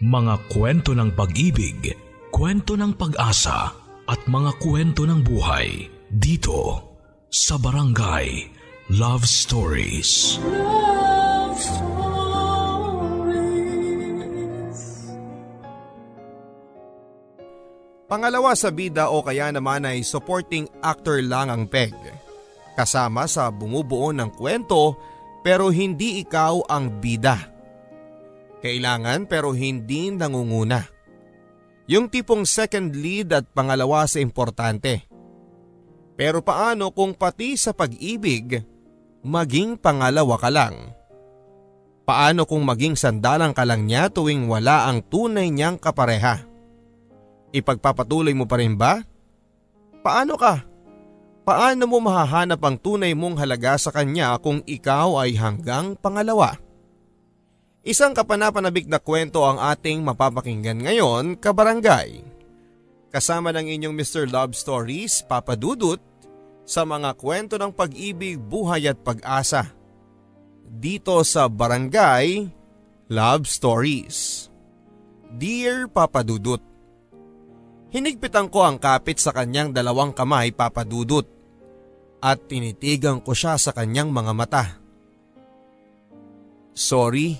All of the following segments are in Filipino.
Mga kwento ng pag-ibig, kwento ng pag-asa at mga kwento ng buhay dito sa Barangay Love Stories. Love Stories. Pangalawa sa bida o kaya naman ay supporting actor lang ang peg. Kasama sa bumubuo ng kwento pero hindi ikaw ang bida. Kailangan pero hindi nangunguna. Yung tipong second lead at pangalawa sa importante. Pero paano kung pati sa pag-ibig, maging pangalawa ka lang? Paano kung maging sandalang ka lang niya tuwing wala ang tunay niyang kapareha? Ipagpapatuloy mo pa rin ba? Paano ka? Paano mo mahahanap ang tunay mong halaga sa kanya kung ikaw ay hanggang pangalawa? Isang kapanapanabik na kwento ang ating mapapakinggan ngayon, kabarangay. Kasama ng inyong Mr. Love Stories, Papa Dudut, sa mga kwento ng pag-ibig, buhay at pag-asa. Dito sa Barangay Love Stories. Dear Papa Dudut, Hinigpitan ko ang kapit sa kanyang dalawang kamay papadudot at tinitigan ko siya sa kanyang mga mata. Sorry,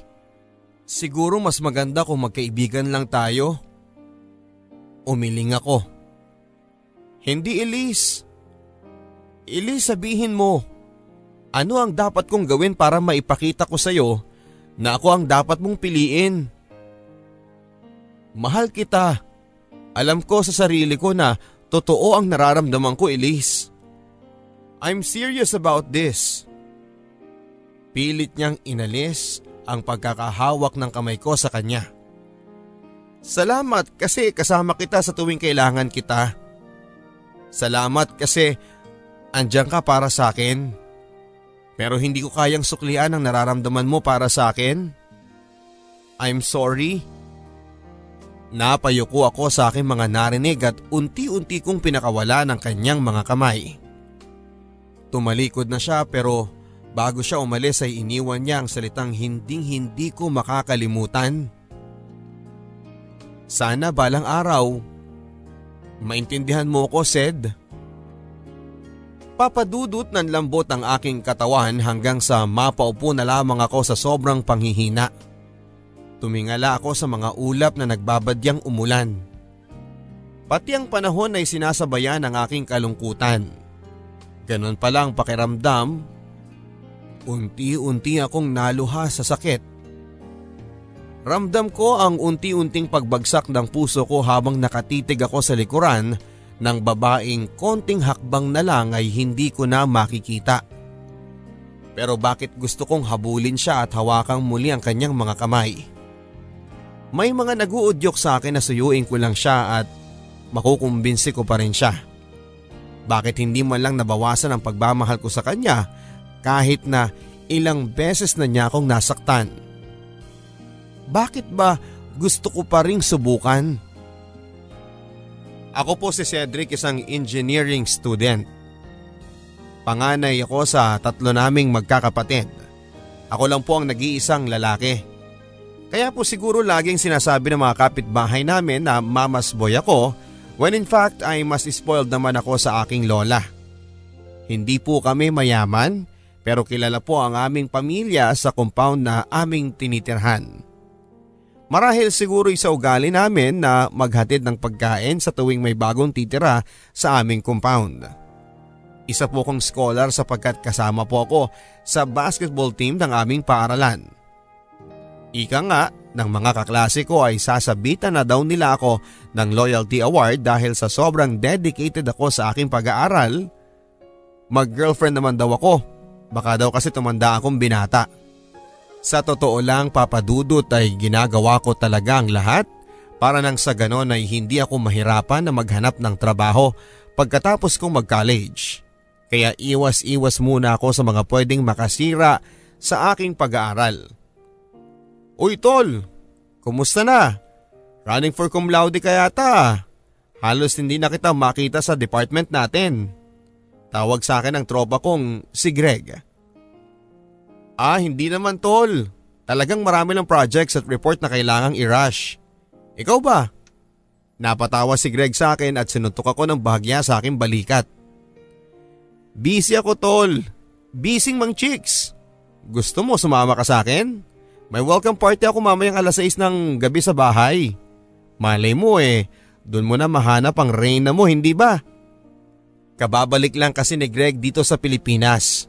siguro mas maganda kung magkaibigan lang tayo. Umiling ako. Hindi Elise. Elise sabihin mo, ano ang dapat kong gawin para maipakita ko sa iyo na ako ang dapat mong piliin? Mahal kita. Alam ko sa sarili ko na totoo ang nararamdaman ko, Elise. I'm serious about this. Pilit niyang inalis ang pagkakahawak ng kamay ko sa kanya. Salamat kasi kasama kita sa tuwing kailangan kita. Salamat kasi andyan ka para sa akin. Pero hindi ko kayang suklian ang nararamdaman mo para sa akin. I'm sorry. Napayuko ako sa aking mga narinig at unti-unti kong pinakawala ng kanyang mga kamay. Tumalikod na siya pero bago siya umalis ay iniwan niya ang salitang hinding hindi ko makakalimutan. Sana balang araw, maintindihan mo ko, Sed. Papadudot ng lambot ang aking katawan hanggang sa mapaupo na lamang ako sa sobrang panghihina. Tumingala ako sa mga ulap na nagbabadyang umulan. Pati ang panahon ay sinasabayan ng aking kalungkutan. Ganon pala ang pakiramdam. Unti-unti akong naluha sa sakit. Ramdam ko ang unti-unting pagbagsak ng puso ko habang nakatitig ako sa likuran ng babaeng konting hakbang na lang ay hindi ko na makikita. Pero bakit gusto kong habulin siya at hawakang muli ang kanyang mga kamay? May mga naguudyok sa akin na suyuin ko lang siya at makukumbinsi ko pa rin siya. Bakit hindi man lang nabawasan ang pagmamahal ko sa kanya kahit na ilang beses na niya akong nasaktan? Bakit ba gusto ko pa ring subukan? Ako po si Cedric isang engineering student. Panganay ako sa tatlo naming magkakapatid. Ako lang po ang nag-iisang lalaki. Kaya po siguro laging sinasabi ng mga kapitbahay namin na mamas boy ako when in fact ay mas spoiled naman ako sa aking lola. Hindi po kami mayaman pero kilala po ang aming pamilya sa compound na aming tinitirhan. Marahil siguro sa ugali namin na maghatid ng pagkain sa tuwing may bagong titira sa aming compound. Isa po kong scholar sapagkat kasama po ako sa basketball team ng aming paaralan. Ika nga ng mga kaklase ko ay sasabitan na daw nila ako ng loyalty award dahil sa sobrang dedicated ako sa aking pag-aaral. Mag-girlfriend naman daw ako, baka daw kasi tumanda akong binata. Sa totoo lang papadudot ay ginagawa ko talaga ang lahat para nang sa ganon ay hindi ako mahirapan na maghanap ng trabaho pagkatapos kong mag-college. Kaya iwas-iwas muna ako sa mga pwedeng makasira sa aking pag-aaral. Uy tol, kumusta na? Running for cum laude ka yata. Halos hindi na kita makita sa department natin. Tawag sa akin ang tropa kong si Greg. Ah, hindi naman tol. Talagang marami ng projects at report na kailangang i-rush. Ikaw ba? Napatawa si Greg sa akin at sinuntok ako ng bahagya sa aking balikat. Busy ako tol. Busy mang chicks. Gusto mo sumama ka sa akin? May welcome party ako mamayang alas 6 ng gabi sa bahay. Malay mo eh, doon mo na mahanap ang reyna mo, hindi ba? Kababalik lang kasi ni Greg dito sa Pilipinas.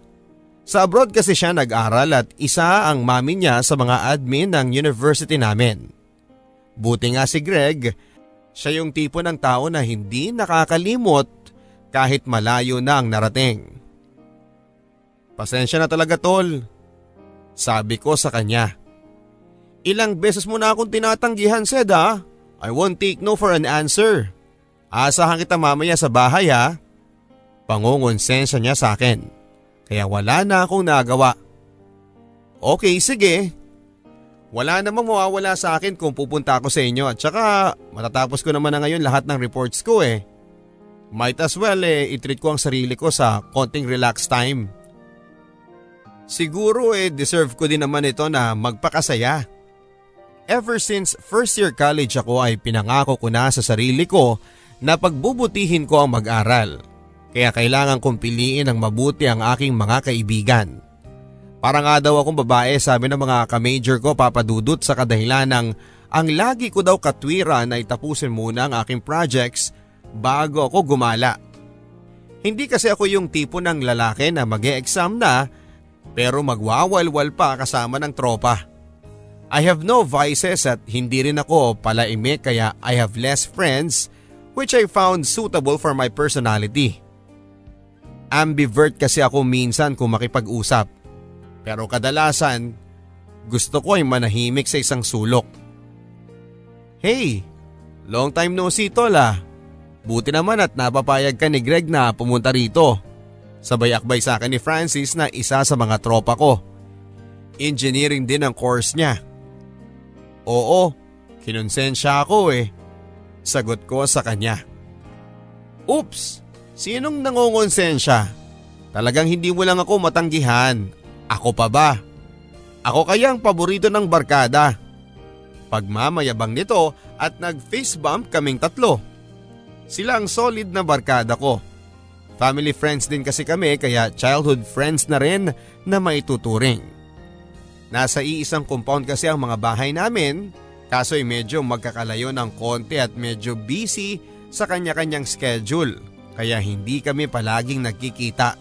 Sa abroad kasi siya nag-aral at isa ang mami niya sa mga admin ng university namin. Buti nga si Greg, siya yung tipo ng tao na hindi nakakalimot kahit malayo na ang narating. Pasensya na talaga tol, sabi ko sa kanya. Ilang beses mo na akong tinatanggihan Sed ha, I won't take no for an answer. Asahan kita mamaya sa bahay ha. Pangungonsensya niya sa akin. Kaya wala na akong nagawa. Okay, sige. Wala namang mawawala sa akin kung pupunta ako sa inyo at saka matatapos ko naman na ngayon lahat ng reports ko eh. Might as well eh itreat ko ang sarili ko sa konting relax time. Siguro eh deserve ko din naman ito na magpakasaya. Ever since first year college ako ay pinangako ko na sa sarili ko na pagbubutihin ko ang mag-aral. Kaya kailangan kong piliin ng mabuti ang aking mga kaibigan. Para nga daw akong babae sabi ng mga ka-major ko papadudot sa kadahilan ng ang lagi ko daw katwiran na itapusin muna ang aking projects bago ako gumala. Hindi kasi ako yung tipo ng lalaki na mag exam na pero magwawalwal pa kasama ng tropa. I have no vices at hindi rin ako palaimik kaya I have less friends which I found suitable for my personality. Ambivert kasi ako minsan kung makipag-usap. Pero kadalasan, gusto ko ay manahimik sa isang sulok. Hey, long time no see tol ah. Buti naman at napapayag ka ni Greg na pumunta rito. Sabay akbay sa akin ni Francis na isa sa mga tropa ko. Engineering din ang course niya. Oo, kinonsensya ako eh. Sagot ko sa kanya. Oops, Sinong nangongonsensya? Talagang hindi mo lang ako matanggihan. Ako pa ba? Ako kaya ang paborito ng barkada. Pagmamayabang nito at nag-face bump kaming tatlo. Sila ang solid na barkada ko. Family friends din kasi kami kaya childhood friends na rin na maituturing. Nasa iisang compound kasi ang mga bahay namin kaso'y medyo magkakalayo ng konti at medyo busy sa kanya-kanyang schedule kaya hindi kami palaging nagkikita.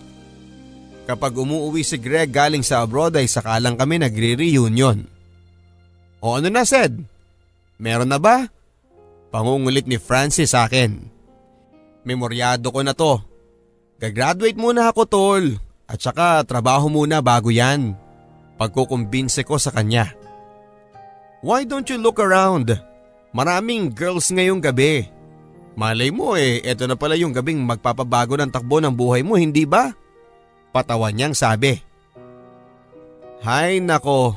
Kapag umuwi si Greg galing sa abroad ay sakalang kami nagre-reunion. O ano na said? Meron na ba? Pangungulit ni Francis sa akin. Memoryado ko na to. Gagraduate muna ako tol at saka trabaho muna bago yan. Pagkukumbinse ko sa kanya. Why don't you look around? Maraming girls ngayong gabi. Malay mo eh, eto na pala yung gabing magpapabago ng takbo ng buhay mo, hindi ba? Patawan niyang sabi. Hay nako,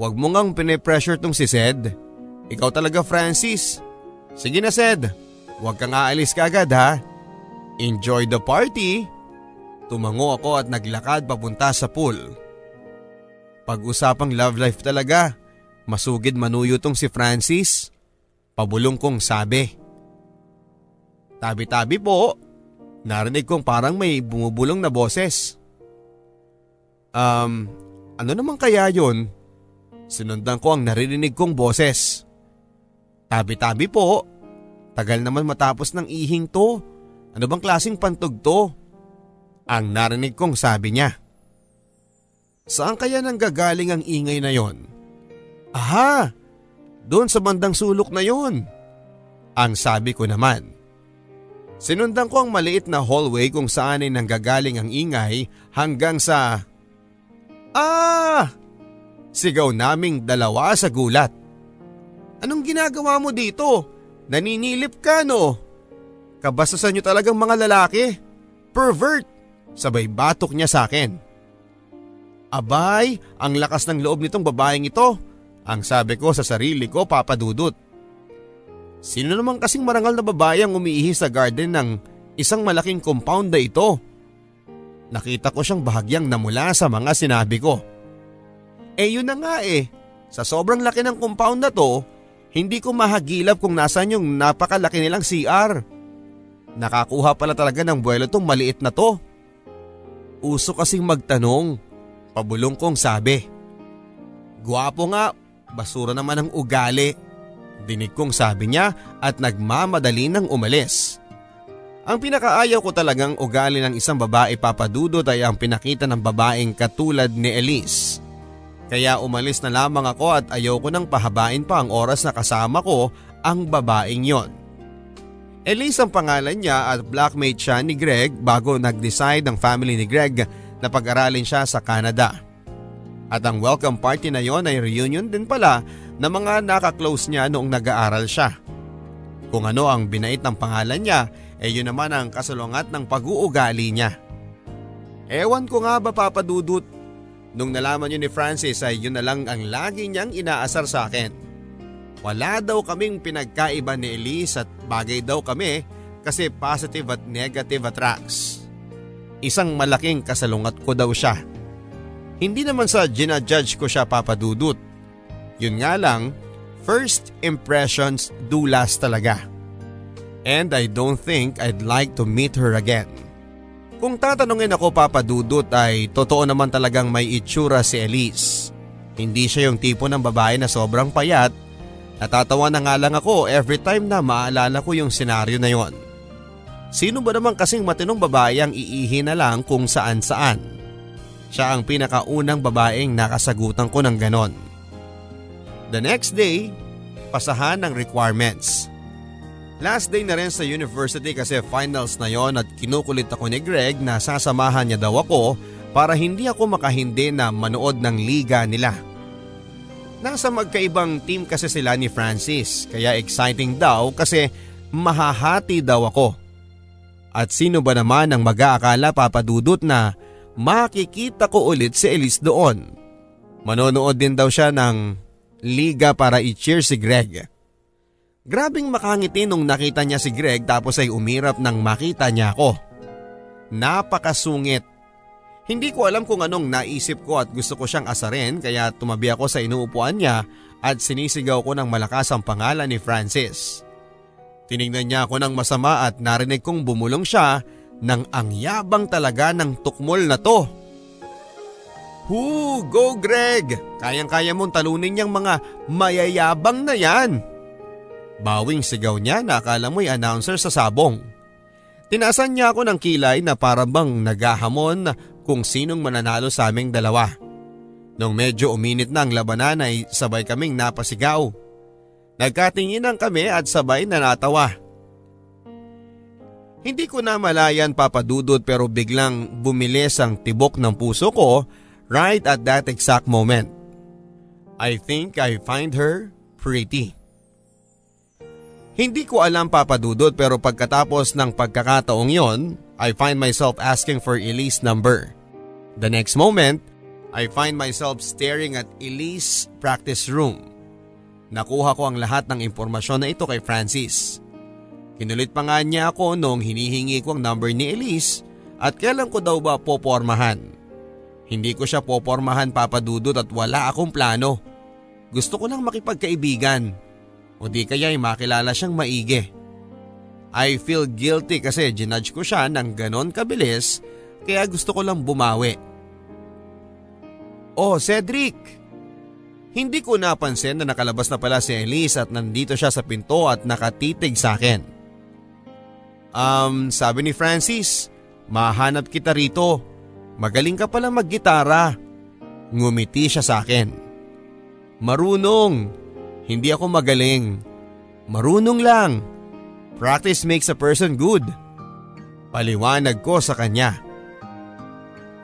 wag mo ngang pinipressure tong si Sed. Ikaw talaga Francis. Sige na Sed, wag kang aalis ka agad ha. Enjoy the party. Tumango ako at naglakad papunta sa pool. Pag-usapang love life talaga, masugid manuyo tong si Francis. Pabulong kong sabi. Tabi-tabi po. Narinig kong parang may bumubulong na boses. Um, ano naman kaya yon? Sinundan ko ang naririnig kong boses. Tabi-tabi po. Tagal naman matapos ng ihing to. Ano bang klasing pantog to? Ang narinig kong sabi niya. Saan kaya nang gagaling ang ingay na yon? Aha! Doon sa bandang sulok na yon. Ang sabi ko naman. Sinundan ko ang maliit na hallway kung saan ay nanggagaling ang ingay hanggang sa… Ah! Sigaw naming dalawa sa gulat. Anong ginagawa mo dito? Naninilip ka no? Kabasasan niyo talagang mga lalaki. Pervert! Sabay batok niya sa akin. Abay, ang lakas ng loob nitong babaeng ito. Ang sabi ko sa sarili ko papadudot. Sino naman kasing marangal na babae ang umiihi sa garden ng isang malaking compound na ito? Nakita ko siyang bahagyang namula sa mga sinabi ko. Eh yun na nga eh, sa sobrang laki ng compound na to, Hindi ko mahagilap kung nasan yung napakalaki nilang CR. Nakakuha pala talaga ng buwelo tong maliit na to. Uso kasing magtanong. Pabulong kong sabi. Guwapo nga, basura naman ang ugali. Dinig kong sabi niya at nagmamadali ng umalis. Ang pinakaayaw ko talagang ugali ng isang babae papadudot ay ang pinakita ng babaeng katulad ni Elise. Kaya umalis na lamang ako at ayaw ko nang pahabain pa ang oras na kasama ko ang babaeng yon. Elise ang pangalan niya at blackmate siya ni Greg bago nag-decide ang family ni Greg na pag-aralin siya sa Canada. At ang welcome party na yon ay reunion din pala ng mga nakaklose niya noong nag-aaral siya. Kung ano ang binait ng pangalan niya, eh yun naman ang kasalungat ng pag-uugali niya. Ewan ko nga ba papadudot Nung nalaman yun ni Francis ay yun na lang ang lagi niyang inaasar sa akin. Wala daw kaming pinagkaiba ni Elise at bagay daw kami kasi positive at negative attracts. Isang malaking kasalungat ko daw siya. Hindi naman sa ginajudge ko siya papadudot. Yun nga lang, first impressions do last talaga. And I don't think I'd like to meet her again. Kung tatanungin ako papadudot ay totoo naman talagang may itsura si Elise. Hindi siya yung tipo ng babae na sobrang payat. Natatawa na nga lang ako every time na maalala ko yung senaryo na yon. Sino ba naman kasing matinong babae ang iihi na lang kung saan saan? Siya ang pinakaunang babaeng nakasagutan ko ng ganon. The next day, pasahan ng requirements. Last day na rin sa university kasi finals na yon at kinukulit ako ni Greg na sasamahan niya daw ako para hindi ako makahindi na manood ng liga nila. Nasa magkaibang team kasi sila ni Francis kaya exciting daw kasi mahahati daw ako. At sino ba naman ang mag-aakala papadudot na makikita ko ulit si Elise doon. Manonood din daw siya ng liga para i-cheer si Greg. Grabing makangiti nung nakita niya si Greg tapos ay umirap nang makita niya ako. Napakasungit. Hindi ko alam kung anong naisip ko at gusto ko siyang asarin kaya tumabi ako sa inuupuan niya at sinisigaw ko ng malakas ang pangalan ni Francis. Tinignan niya ako ng masama at narinig kong bumulong siya ng ang yabang talaga ng tukmol na to. Hu, go Greg! Kayang-kaya mong talunin niyang mga mayayabang na yan. Bawing sigaw niya na akala mo'y announcer sa sabong. Tinasan niya ako ng kilay na parabang naghahamon kung sinong mananalo sa aming dalawa. Nung medyo uminit na ang labanan ay sabay kaming napasigaw. Nagkatinginan kami at sabay na natawa. Hindi ko na malayan papadudod pero biglang bumilis ang tibok ng puso ko right at that exact moment. I think I find her pretty. Hindi ko alam papadudod pero pagkatapos ng pagkakataong yon, I find myself asking for Elise number. The next moment, I find myself staring at Elise practice room. Nakuha ko ang lahat ng impormasyon na ito kay Francis. Kinulit pa nga niya ako nung hinihingi ko ang number ni Elise at kailan ko daw ba popormahan. Hindi ko siya popormahan papadudod at wala akong plano. Gusto ko lang makipagkaibigan o di kaya ay makilala siyang maigi. I feel guilty kasi ginudge ko siya ng ganon kabilis kaya gusto ko lang bumawi. Oh Cedric! Hindi ko napansin na nakalabas na pala si Elise at nandito siya sa pinto at nakatitig sa akin. Um, sabi ni Francis, mahanap kita rito. Magaling ka pala maggitara. Ngumiti siya sa akin. Marunong, hindi ako magaling. Marunong lang. Practice makes a person good. Paliwanag ko sa kanya.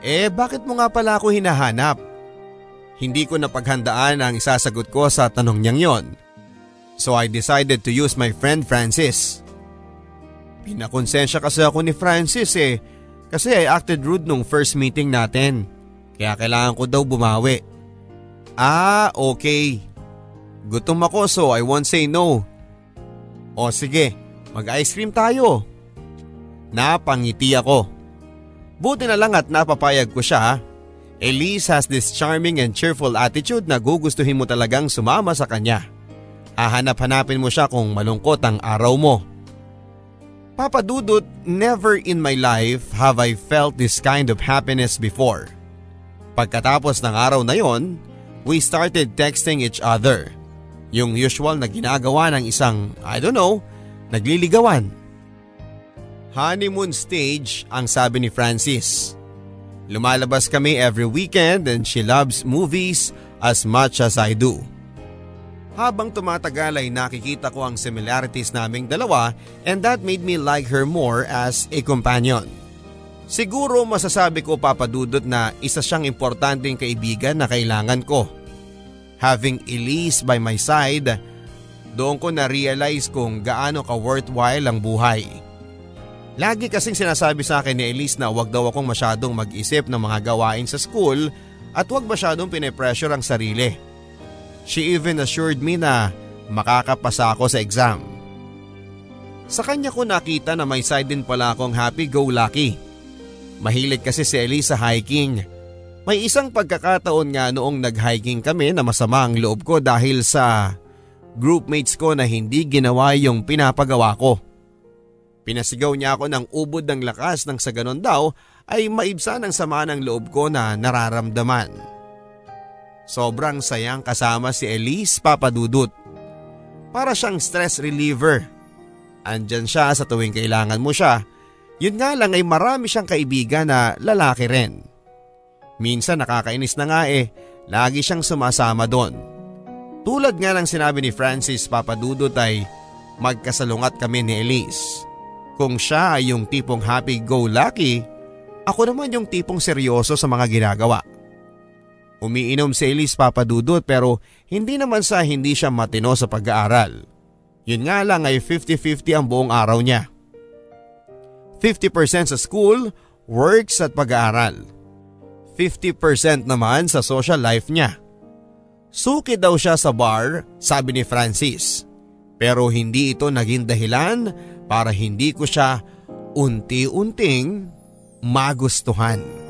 Eh bakit mo nga pala ako hinahanap? Hindi ko napaghandaan ang isasagot ko sa tanong niyang yon. So I decided to use my friend Francis. Pinakonsensya kasi ako ni Francis eh kasi I acted rude nung first meeting natin. Kaya kailangan ko daw bumawi. Ah, okay. Gutom ako so I won't say no. O sige, mag-ice cream tayo. Napangiti ako. Buti na lang at napapayag ko siya. Elise has this charming and cheerful attitude na gugustuhin mo talagang sumama sa kanya. Hahanap-hanapin mo siya kung malungkot ang araw mo. Papa Dudut, never in my life have I felt this kind of happiness before. Pagkatapos ng araw na yon, we started texting each other. Yung usual na ginagawa ng isang, I don't know, nagliligawan. Honeymoon stage ang sabi ni Francis. Lumalabas kami every weekend and she loves movies as much as I do. Habang tumatagal ay nakikita ko ang similarities naming dalawa and that made me like her more as a companion. Siguro masasabi ko papadudot na isa siyang importanteng kaibigan na kailangan ko. Having Elise by my side, doon ko na-realize kung gaano ka worthwhile ang buhay. Lagi kasing sinasabi sa akin ni Elise na wag daw akong masyadong mag-isip ng mga gawain sa school at wag masyadong pinipressure ang sarili. She even assured me na makakapasa ako sa exam. Sa kanya ko nakita na may side din pala akong happy-go-lucky. Mahilig kasi si Ellie sa hiking. May isang pagkakataon nga noong nag-hiking kami na masama ang loob ko dahil sa groupmates ko na hindi ginawa yung pinapagawa ko. Pinasigaw niya ako ng ubod ng lakas nang sa ganon daw ay maibsan ang sama ng loob ko na nararamdaman. Sobrang sayang kasama si Elise Papadudut. Para siyang stress reliever. Andyan siya sa tuwing kailangan mo siya. Yun nga lang ay marami siyang kaibigan na lalaki rin. Minsan nakakainis na nga eh, lagi siyang sumasama doon. Tulad nga ng sinabi ni Francis Papadudut ay magkasalungat kami ni Elise. Kung siya ay yung tipong happy-go-lucky, ako naman yung tipong seryoso sa mga ginagawa. Umiinom si Elise papadudot pero hindi naman sa hindi siya matino sa pag-aaral. Yun nga lang ay 50-50 ang buong araw niya. 50% sa school, works at pag-aaral. 50% naman sa social life niya. Suki daw siya sa bar, sabi ni Francis. Pero hindi ito naging dahilan para hindi ko siya unti-unting magustuhan.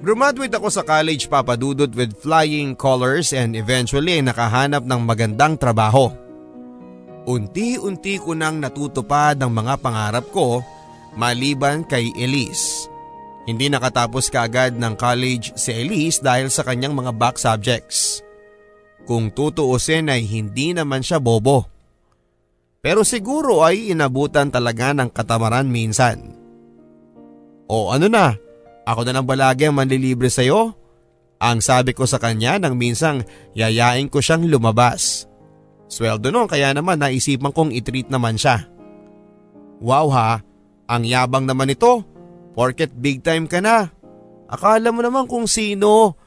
Graduate ako sa college papadudot with flying colors and eventually ay nakahanap ng magandang trabaho. Unti-unti ko nang natutupad ang mga pangarap ko maliban kay Elise. Hindi nakatapos kaagad ng college si Elise dahil sa kanyang mga back subjects. Kung tutuusin ay hindi naman siya bobo. Pero siguro ay inabutan talaga ng katamaran minsan. O ano na, ako na lang balagi ang manlilibre sa'yo. Ang sabi ko sa kanya nang minsang yayain ko siyang lumabas. Sweldo noon kaya naman naisipan kong itreat naman siya. Wow ha, ang yabang naman ito. Porket big time ka na. Akala mo naman kung sino.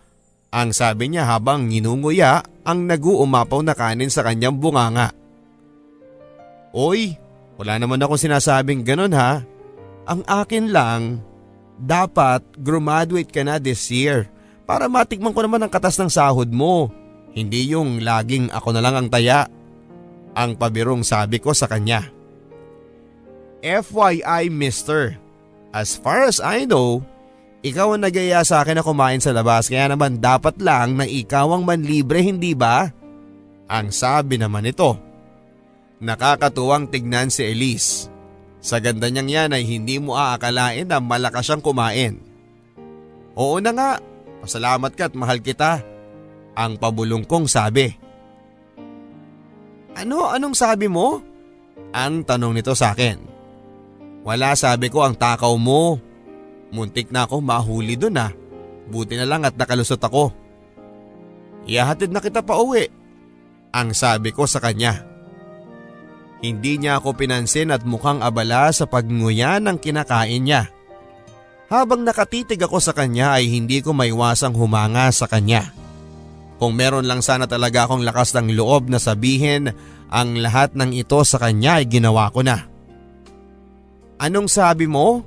Ang sabi niya habang nginunguya ang naguumapaw na kanin sa kanyang bunganga. Oy, wala naman akong sinasabing ganon ha. Ang akin lang, dapat graduate ka na this year para matikman ko naman ang katas ng sahod mo. Hindi yung laging ako na lang ang taya. Ang pabirong sabi ko sa kanya. FYI mister, as far as I know, ikaw ang nagaya sa akin na kumain sa labas kaya naman dapat lang na ikaw ang manlibre hindi ba? Ang sabi naman ito. Nakakatuwang tignan si Elise. Sa ganda niyang yan ay hindi mo aakalain na malakas siyang kumain. Oo na nga, pasalamat ka at mahal kita. Ang pabulong kong sabi. Ano, anong sabi mo? Ang tanong nito sa akin. Wala sabi ko ang takaw mo. Muntik na ako mahuli dun ah. Buti na lang at nakalusot ako. Iyahatid na kita pa uwi. Ang sabi ko sa kanya. Hindi niya ako pinansin at mukhang abala sa pagnguya ng kinakain niya. Habang nakatitig ako sa kanya ay hindi ko maiwasang humanga sa kanya. Kung meron lang sana talaga akong lakas ng loob na sabihin ang lahat ng ito sa kanya ay ginawa ko na. Anong sabi mo?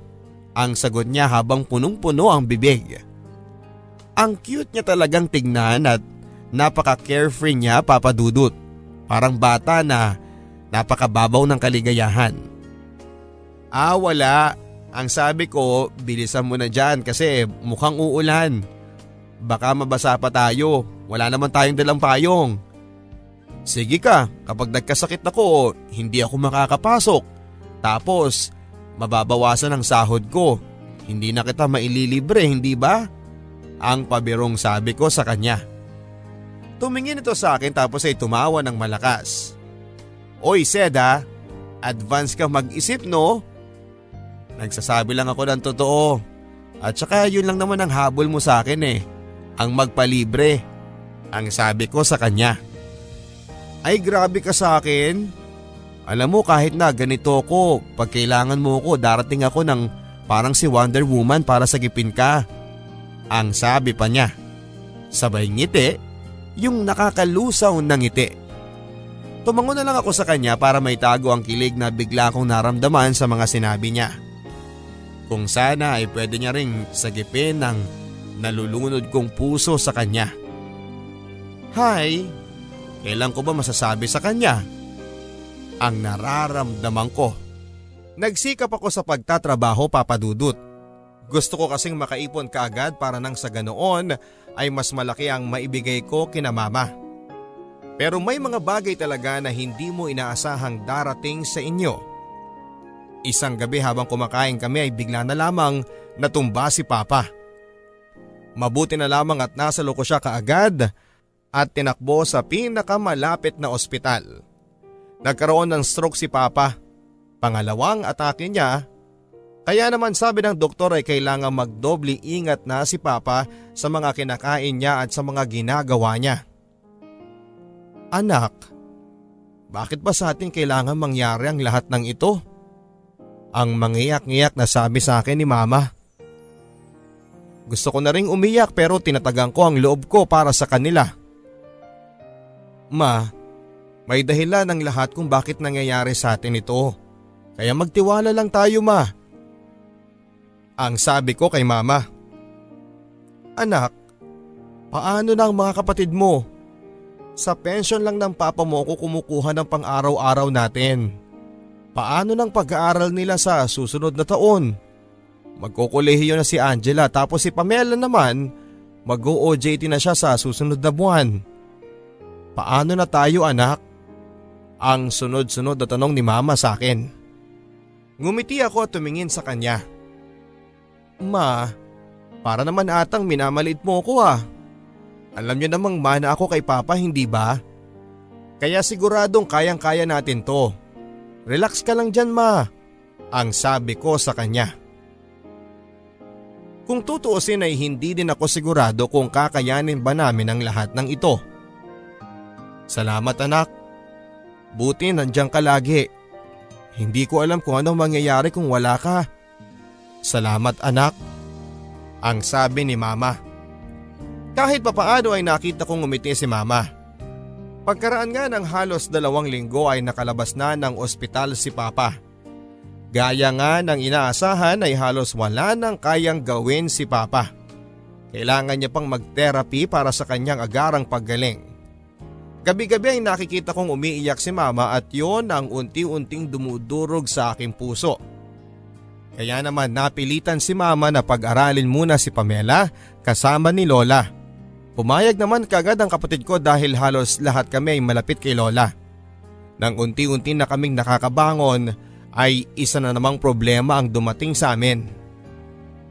Ang sagot niya habang punong-puno ang bibig. Ang cute niya talagang tignan at napaka-carefree niya papadudot. Parang bata na Napakababaw ng kaligayahan. Ah wala. Ang sabi ko, bilisan mo na dyan kasi mukhang uulan. Baka mabasa pa tayo. Wala naman tayong dalang payong. Sige ka, kapag nagkasakit ako, hindi ako makakapasok. Tapos, mababawasan ang sahod ko. Hindi na kita maililibre, hindi ba? Ang pabirong sabi ko sa kanya. Tumingin ito sa akin tapos ay tumawa ng malakas. Oy Seda, advance ka mag-isip no? Nagsasabi lang ako ng totoo. At saka yun lang naman ang habol mo sa akin eh. Ang magpalibre. Ang sabi ko sa kanya. Ay grabe ka sa akin. Alam mo kahit na ganito ko, pag kailangan mo ko darating ako ng parang si Wonder Woman para sagipin ka. Ang sabi pa niya. Sabay ngiti, yung nakakalusaw ng ngiti. Tumango na lang ako sa kanya para may tago ang kilig na bigla kong naramdaman sa mga sinabi niya. Kung sana ay pwede niya ring sagipin ng nalulunod kong puso sa kanya. Hi, Kailan ko ba masasabi sa kanya? Ang nararamdaman ko. Nagsikap ako sa pagtatrabaho papadudot. Gusto ko kasing makaipon kaagad para nang sa ganoon ay mas malaki ang maibigay ko kina mama. Pero may mga bagay talaga na hindi mo inaasahang darating sa inyo. Isang gabi habang kumakain kami ay bigla na lamang natumba si Papa. Mabuti na lamang at nasa loko siya kaagad at tinakbo sa pinakamalapit na ospital. Nagkaroon ng stroke si Papa. Pangalawang atake niya. Kaya naman sabi ng doktor ay kailangan magdobli ingat na si Papa sa mga kinakain niya at sa mga ginagawa niya. Anak, bakit ba sa atin kailangan mangyari ang lahat ng ito? Ang mangiyak-ngiyak na sabi sa akin ni Mama. Gusto ko na ring umiyak pero tinatagang ko ang loob ko para sa kanila. Ma, may dahilan ang lahat kung bakit nangyayari sa atin ito. Kaya magtiwala lang tayo ma. Ang sabi ko kay mama. Anak, paano na ang mga kapatid mo? Sa pension lang ng papa mo ko kumukuha ng pang-araw-araw natin. Paano ng pag-aaral nila sa susunod na taon? Magkukulehiyo na si Angela tapos si Pamela naman mag-OJT na siya sa susunod na buwan. Paano na tayo anak? Ang sunod-sunod na tanong ni mama sa akin. Ngumiti ako at tumingin sa kanya. Ma, para naman atang minamaliit mo ko ah. Alam niyo namang mana ako kay papa hindi ba? Kaya siguradong kayang-kaya natin to. Relax ka lang dyan ma. Ang sabi ko sa kanya. Kung tutuusin ay hindi din ako sigurado kung kakayanin ba namin ang lahat ng ito. Salamat anak. Buti nandiyan ka lagi. Hindi ko alam kung anong mangyayari kung wala ka. Salamat anak. Ang sabi ni mama. Kahit papaano ay nakita kong umiti si mama. Pagkaraan nga ng halos dalawang linggo ay nakalabas na ng ospital si papa. Gaya nga ng inaasahan ay halos wala nang kayang gawin si papa. Kailangan niya pang mag-therapy para sa kanyang agarang paggaling. Gabi-gabi ay nakikita kong umiiyak si mama at yon ang unti-unting dumudurog sa aking puso. Kaya naman napilitan si mama na pag-aralin muna si Pamela kasama ni Lola. Pumayag naman kagad ang kapatid ko dahil halos lahat kami ay malapit kay Lola. Nang unti-unti na kaming nakakabangon ay isa na namang problema ang dumating sa amin.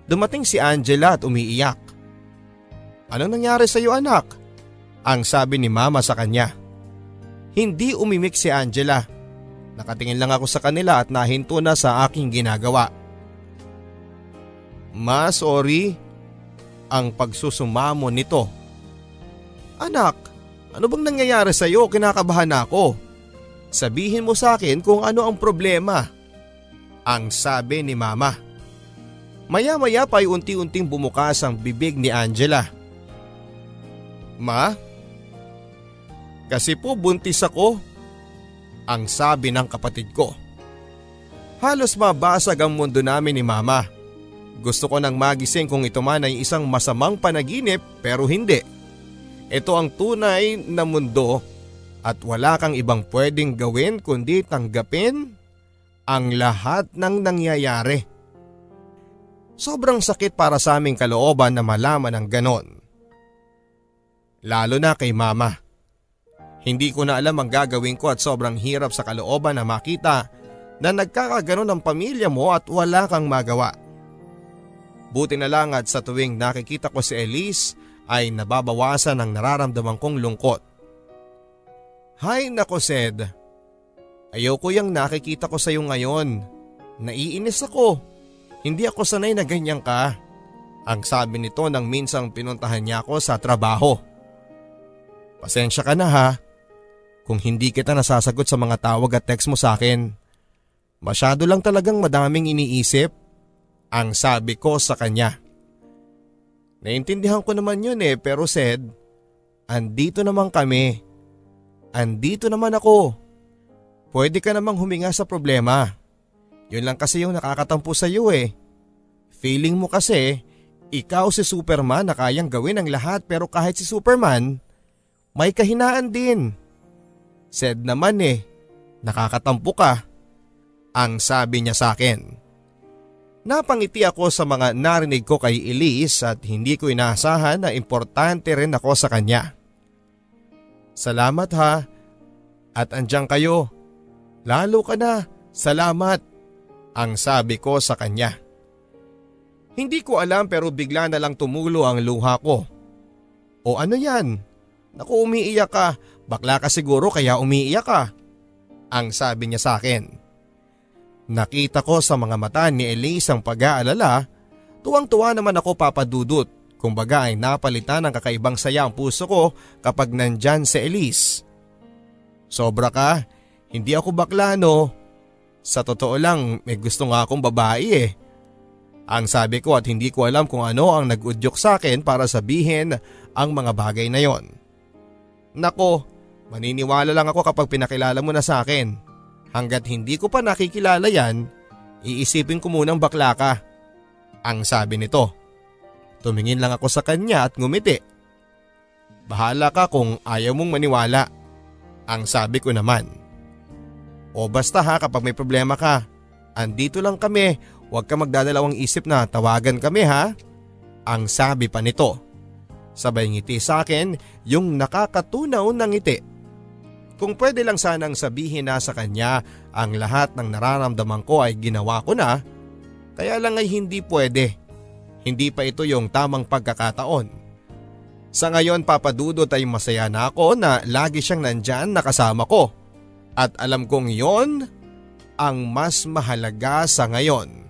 Dumating si Angela at umiiyak. Anong nangyari sa iyo anak? ang sabi ni mama sa kanya. Hindi umimik si Angela. Nakatingin lang ako sa kanila at nahinto na sa aking ginagawa. Ma, sorry. Ang pagsusumamo nito. Anak, ano bang nangyayari sa iyo? Kinakabahan ako. Sabihin mo sa akin kung ano ang problema. Ang sabi ni mama. Maya-maya pa ay unti-unting bumukas ang bibig ni Angela. Ma, kasi po buntis ako. Ang sabi ng kapatid ko. Halos mabasag ang mundo namin ni mama. Gusto ko nang magising kung ito man ay isang masamang panaginip pero hindi. Ito ang tunay na mundo at wala kang ibang pwedeng gawin kundi tanggapin ang lahat ng nangyayari. Sobrang sakit para sa aming kalooban na malaman ang ganon. Lalo na kay mama. Hindi ko na alam ang gagawin ko at sobrang hirap sa kalooban na makita na nagkakaganon ang pamilya mo at wala kang magawa. Buti na lang at sa tuwing nakikita ko si Elise ay nababawasan ang nararamdaman kong lungkot. Hay nako Sed, ayoko yung nakikita ko sa iyo ngayon. Naiinis ako. Hindi ako sanay na ganyan ka. Ang sabi nito nang minsang pinuntahan niya ako sa trabaho. Pasensya ka na ha. Kung hindi kita nasasagot sa mga tawag at text mo sa akin. Masyado lang talagang madaming iniisip. Ang sabi ko sa kanya. Naintindihan ko naman yun eh pero said, andito naman kami. Andito naman ako. Pwede ka namang huminga sa problema. Yun lang kasi yung nakakatampo sa iyo eh. Feeling mo kasi, ikaw si Superman na kayang gawin ang lahat pero kahit si Superman, may kahinaan din. Said naman eh, nakakatampo ka. Ang sabi niya sa akin. Napangiti ako sa mga narinig ko kay Elise at hindi ko inaasahan na importante rin ako sa kanya. Salamat ha. At andyan kayo. Lalo ka na. Salamat. Ang sabi ko sa kanya. Hindi ko alam pero bigla na lang tumulo ang luha ko. O ano yan? Naku umiiyak ka. Bakla ka siguro kaya umiiyak ka. Ang sabi niya sa akin. Nakita ko sa mga mata ni Elise ang pag-aalala, tuwang-tuwa naman ako papadudot kung baga ay napalitan ng kakaibang saya ang puso ko kapag nandyan si Elise. Sobra ka, hindi ako bakla no. Sa totoo lang may gusto nga akong babae eh. Ang sabi ko at hindi ko alam kung ano ang nag-udyok sa akin para sabihin ang mga bagay na yon. Nako, maniniwala lang ako kapag pinakilala mo na sa akin. Hanggat hindi ko pa nakikilala yan, iisipin ko munang bakla ka. Ang sabi nito. Tumingin lang ako sa kanya at ngumiti. Bahala ka kung ayaw mong maniwala. Ang sabi ko naman. O basta ha kapag may problema ka, andito lang kami, huwag ka magdadalawang isip na tawagan kami ha. Ang sabi pa nito. Sabay ngiti sa akin yung nakakatunaw ng ngiti. Kung pwede lang sanang sabihin na sa kanya ang lahat ng nararamdaman ko ay ginawa ko na, kaya lang ay hindi pwede. Hindi pa ito yung tamang pagkakataon. Sa ngayon papadudot ay masaya na ako na lagi siyang nandyan nakasama ko. At alam kong yon ang mas mahalaga sa ngayon.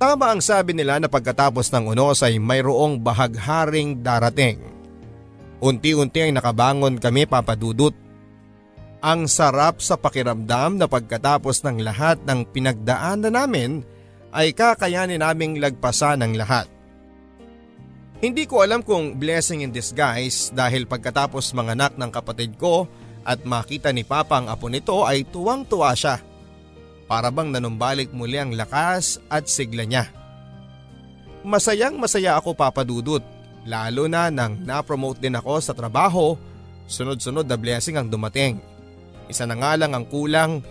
Tama ang sabi nila na pagkatapos ng unos ay mayroong bahagharing darating. Unti-unti ay nakabangon kami papadudot. Ang sarap sa pakiramdam na pagkatapos ng lahat ng pinagdaanan namin ay kakayanin naming lagpasan ng lahat. Hindi ko alam kung blessing in disguise dahil pagkatapos manganak ng kapatid ko at makita ni Papa ang apo nito ay tuwang-tuwa siya. Para bang nanumbalik muli ang lakas at sigla niya. Masayang masaya ako papadudot Lalo na nang na-promote din ako sa trabaho, sunod-sunod na blessing ang dumating. Isa na nga lang ang kulang.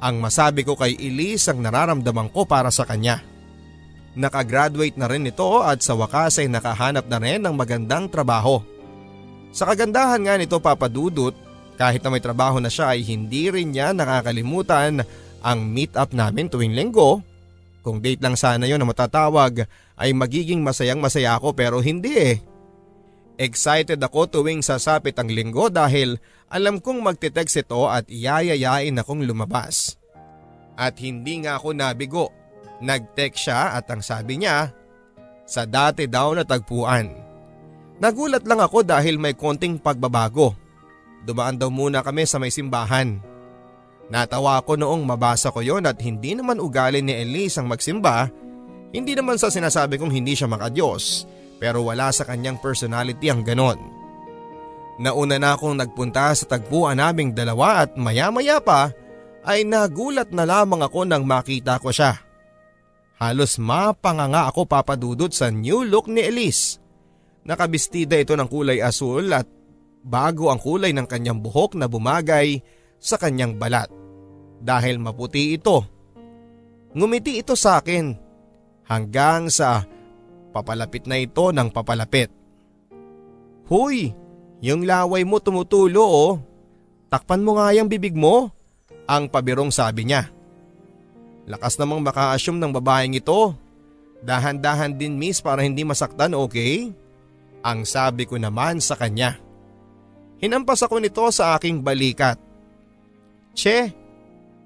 Ang masabi ko kay Elise ang nararamdaman ko para sa kanya. Nakagraduate na rin ito at sa wakas ay nakahanap na rin ng magandang trabaho. Sa kagandahan nga nito papadudot, kahit na may trabaho na siya ay hindi rin niya nakakalimutan ang meet up namin tuwing linggo kung date lang sana yon na matatawag ay magiging masayang masaya ako pero hindi eh. Excited ako tuwing sasapit ang linggo dahil alam kong magte-text ito at iyayayain akong lumabas. At hindi nga ako nabigo. Nag-text siya at ang sabi niya, sa dati daw na tagpuan. Nagulat lang ako dahil may konting pagbabago. Dumaan daw muna kami sa may simbahan. Natawa ako noong mabasa ko yon at hindi naman ugali ni Elise ang magsimba, hindi naman sa sinasabi kong hindi siya makadiyos pero wala sa kanyang personality ang ganon. Nauna na akong nagpunta sa tagpuan naming dalawa at maya maya pa ay nagulat na lamang ako nang makita ko siya. Halos mapanganga ako papadudot sa new look ni Elise. Nakabistida ito ng kulay asul at bago ang kulay ng kanyang buhok na bumagay sa kanyang balat dahil maputi ito. Ngumiti ito sa akin hanggang sa papalapit na ito ng papalapit. Huy, Yung laway mo tumutulo oh. Takpan mo nga yung bibig mo. Ang pabirong sabi niya. Lakas namang maka-assume ng babaeng ito. Dahan-dahan din miss para hindi masaktan okay? Ang sabi ko naman sa kanya. Hinampas ako nito sa aking balikat. Che,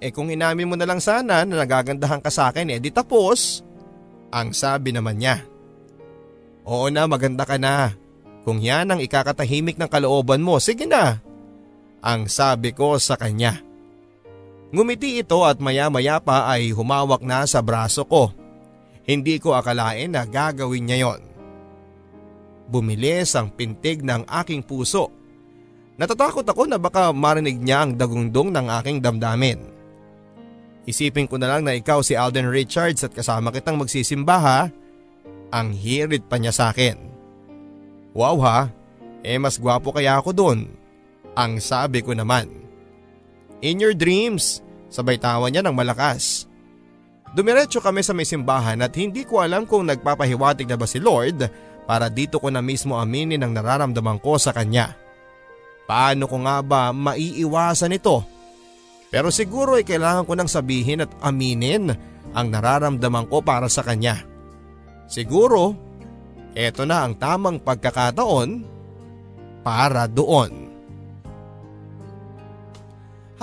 eh kung inamin mo na lang sana na nagagandahan ka sa akin eh di tapos. Ang sabi naman niya. Oo na maganda ka na. Kung yan ang ikakatahimik ng kalooban mo, sige na. Ang sabi ko sa kanya. Ngumiti ito at maya maya pa ay humawak na sa braso ko. Hindi ko akalain na gagawin niya yon. Bumilis ang pintig ng aking puso. Natatakot ako na baka marinig niya ang dagundong ng aking damdamin. Isipin ko na lang na ikaw si Alden Richards at kasama kitang magsisimba ha. Ang hirit pa niya sa akin. Wow ha, eh mas gwapo kaya ako doon. Ang sabi ko naman. In your dreams, sabay tawa niya ng malakas. Dumiretso kami sa may simbahan at hindi ko alam kung nagpapahiwatig na ba si Lord para dito ko na mismo aminin ang nararamdaman ko sa kanya. Paano ko nga ba maiiwasan ito? Pero siguro ay kailangan ko nang sabihin at aminin ang nararamdaman ko para sa kanya. Siguro Eto na ang tamang pagkakataon para doon.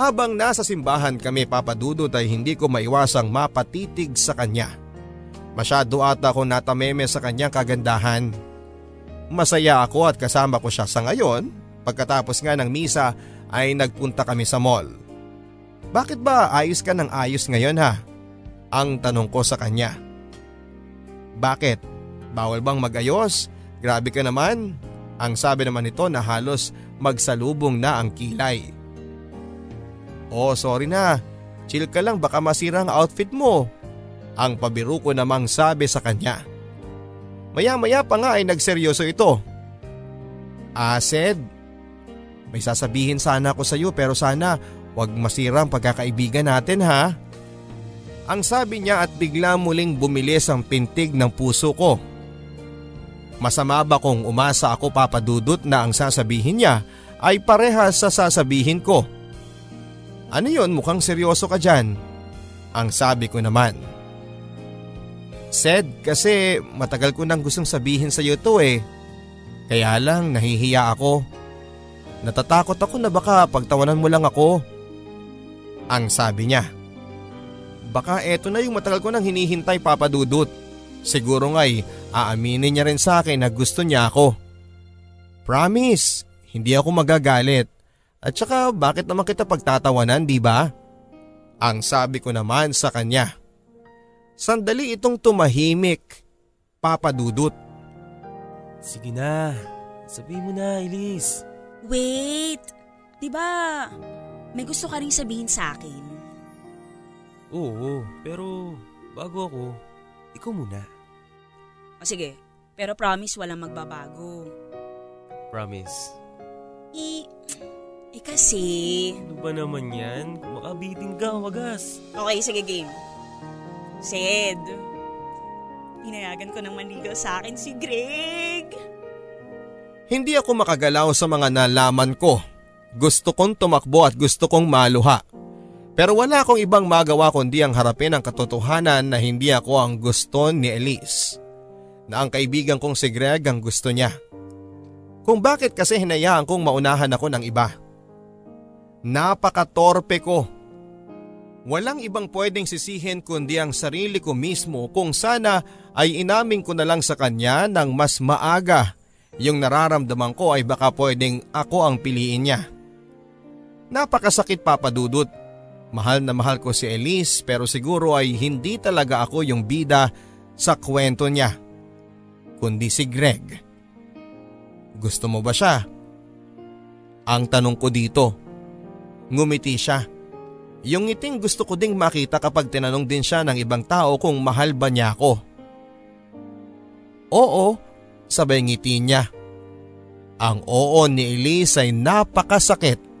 Habang nasa simbahan kami papadudod ay hindi ko maiwasang mapatitig sa kanya. Masyado ata ako natameme sa kanyang kagandahan. Masaya ako at kasama ko siya sa ngayon. Pagkatapos nga ng misa ay nagpunta kami sa mall. Bakit ba ayos ka ng ayos ngayon ha? Ang tanong ko sa kanya. Bakit? Bawal bang magayos? Grabe ka naman. Ang sabi naman nito na halos magsalubong na ang kilay. Oh sorry na, chill ka lang baka masira ang outfit mo. Ang pabiru ko namang sabi sa kanya. Maya maya pa nga ay nagseryoso ito. Ased, may sasabihin sana ako sa iyo pero sana wag masira ang pagkakaibigan natin ha. Ang sabi niya at bigla muling bumilis ang pintig ng puso ko. Masama ba kung umasa ako papadudot na ang sasabihin niya ay parehas sa sasabihin ko? Ano yon mukhang seryoso ka dyan? Ang sabi ko naman. Said kasi matagal ko nang gustong sabihin sa iyo to eh. Kaya lang nahihiya ako. Natatakot ako na baka pagtawanan mo lang ako. Ang sabi niya. Baka eto na yung matagal ko nang hinihintay papadudot. Siguro nga'y aaminin niya rin sa akin na gusto niya ako. Promise, hindi ako magagalit. At saka bakit naman kita pagtatawanan, di ba? Ang sabi ko naman sa kanya. Sandali itong tumahimik. Papadudot. Sige na, sabihin mo na, Elise. Wait, di ba may gusto ka rin sabihin sa akin? Oo, pero bago ako, ikaw muna. O sige, pero promise walang magbabago. Promise. I... Eh kasi... Ano ba naman yan? Makabitin ka, wagas. Okay, sige game. Sid, pinayagan ko nang manligaw sa akin si Greg. Hindi ako makagalaw sa mga nalaman ko. Gusto kong tumakbo at gusto kong maluha. Pero wala akong ibang magawa kundi ang harapin ang katotohanan na hindi ako ang gusto ni Elise. Na ang kaibigan kong si Greg ang gusto niya. Kung bakit kasi hinayaan kong maunahan ako ng iba. Napakatorpe ko. Walang ibang pwedeng sisihin kundi ang sarili ko mismo kung sana ay inamin ko na lang sa kanya ng mas maaga. Yung nararamdaman ko ay baka pwedeng ako ang piliin niya. Napakasakit papadudot. Mahal na mahal ko si Elise pero siguro ay hindi talaga ako yung bida sa kwento niya. Kundi si Greg. Gusto mo ba siya? Ang tanong ko dito. Ngumiti siya. Yung ngiting gusto ko ding makita kapag tinanong din siya ng ibang tao kung mahal ba niya ako. Oo, sabay ngiti niya. Ang oo ni Elise ay napakasakit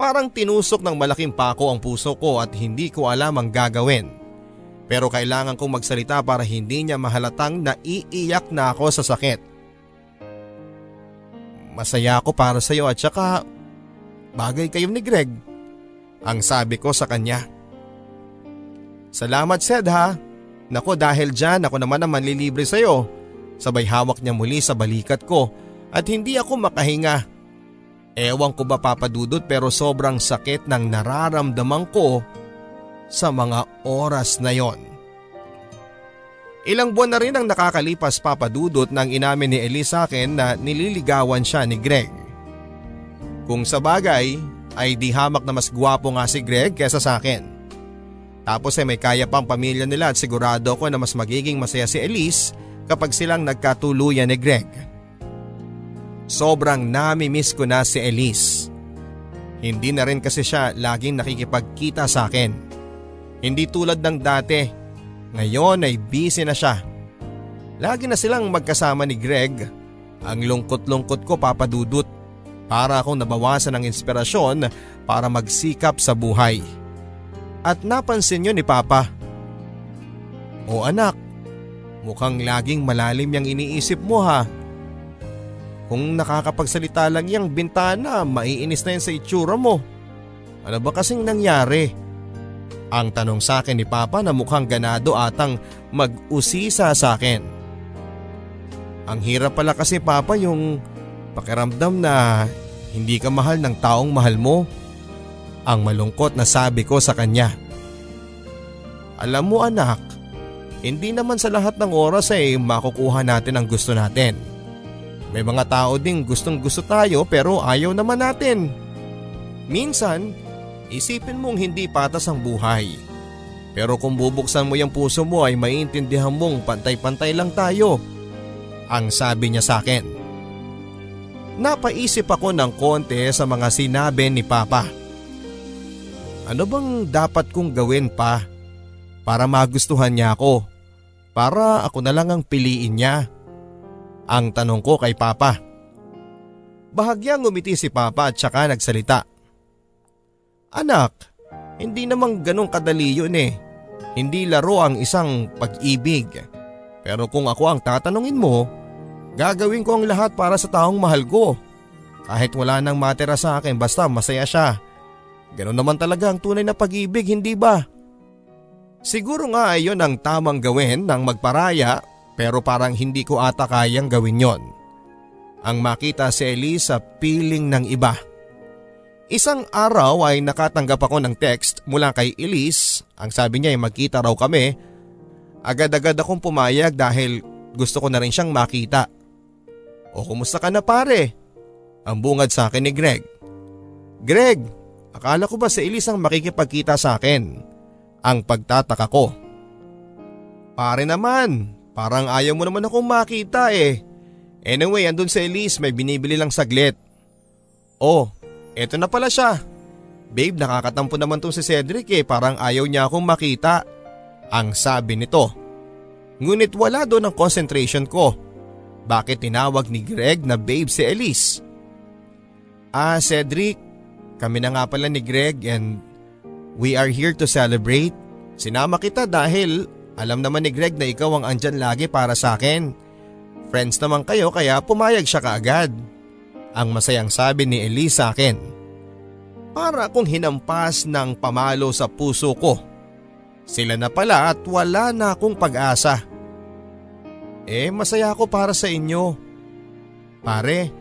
Parang tinusok ng malaking pako ang puso ko at hindi ko alam ang gagawin. Pero kailangan kong magsalita para hindi niya mahalatang naiiyak na ako sa sakit. masaya ako para sa iyo at saka bagay kayo ni Greg. Ang sabi ko sa kanya. Salamat Sed ha. Nako dahil dyan ako naman ang manlilibre sa iyo. Sabay hawak niya muli sa balikat ko at hindi ako makahinga. Ewan ko ba papadudot pero sobrang sakit ng nararamdaman ko sa mga oras na yon. Ilang buwan na rin ang nakakalipas papadudot nang inamin ni Elise sa akin na nililigawan siya ni Greg. Kung sa bagay ay di hamak na mas gwapo nga si Greg kesa sa akin. Tapos ay may kaya pang pamilya nila at sigurado ko na mas magiging masaya si Elise kapag silang nagkatuluyan ni Greg. Sobrang nami-miss ko na si Elise. Hindi na rin kasi siya laging nakikipagkita sa akin. Hindi tulad ng dati ngayon ay busy na siya. Lagi na silang magkasama ni Greg. Ang lungkot-lungkot ko papadudot para akong nabawasan ng inspirasyon para magsikap sa buhay. At napansin niyo ni Papa. O anak, mukhang laging malalim yung iniisip mo ha. Kung nakakapagsalita lang yung bintana, maiinis na yan sa itsura mo. Ano ba kasing nangyari? Ang tanong sa akin ni Papa na mukhang ganado atang mag-usisa sa akin. Ang hirap pala kasi Papa yung pakiramdam na hindi ka mahal ng taong mahal mo. Ang malungkot na sabi ko sa kanya. Alam mo anak, hindi naman sa lahat ng oras ay makukuha natin ang gusto natin. May mga tao ding gustong gusto tayo pero ayaw naman natin. Minsan, Isipin mong hindi patas ang buhay. Pero kung bubuksan mo yung puso mo ay maiintindihan mong pantay-pantay lang tayo. Ang sabi niya sa akin. Napaisip ako ng konti sa mga sinabi ni Papa. Ano bang dapat kong gawin pa para magustuhan niya ako? Para ako na lang ang piliin niya? Ang tanong ko kay Papa. Bahagyang umiti si Papa at saka nagsalita. Anak, hindi namang ganong kadali yun eh. Hindi laro ang isang pag-ibig. Pero kung ako ang tatanungin mo, gagawin ko ang lahat para sa taong mahal ko. Kahit wala nang matera sa akin basta masaya siya. Ganon naman talaga ang tunay na pag-ibig, hindi ba? Siguro nga ay yun ang tamang gawin ng magparaya pero parang hindi ko ata kayang gawin yon. Ang makita si Elise sa piling ng iba. Isang araw ay nakatanggap ako ng text mula kay Elise. Ang sabi niya ay magkita raw kami. Agad-agad akong pumayag dahil gusto ko na rin siyang makita. O kumusta ka na pare? Ang bungad sa akin ni Greg. Greg, akala ko ba si Elise ang makikipagkita sa akin? Ang pagtataka ko. Pare naman, parang ayaw mo naman akong makita eh. Anyway, andun si Elise may binibili lang saglit. Oh, Eto na pala siya. Babe nakakatampo naman tong si Cedric eh parang ayaw niya akong makita. Ang sabi nito. Ngunit wala doon ang concentration ko. Bakit tinawag ni Greg na babe si Elise? Ah Cedric, kami na nga pala ni Greg and we are here to celebrate. Sinama kita dahil alam naman ni Greg na ikaw ang andyan lagi para sa akin. Friends naman kayo kaya pumayag siya kaagad. Ang masayang sabi ni Elise sa akin. Para akong hinampas ng pamalo sa puso ko. Sila na pala at wala na akong pag-asa. Eh masaya ako para sa inyo. Pare,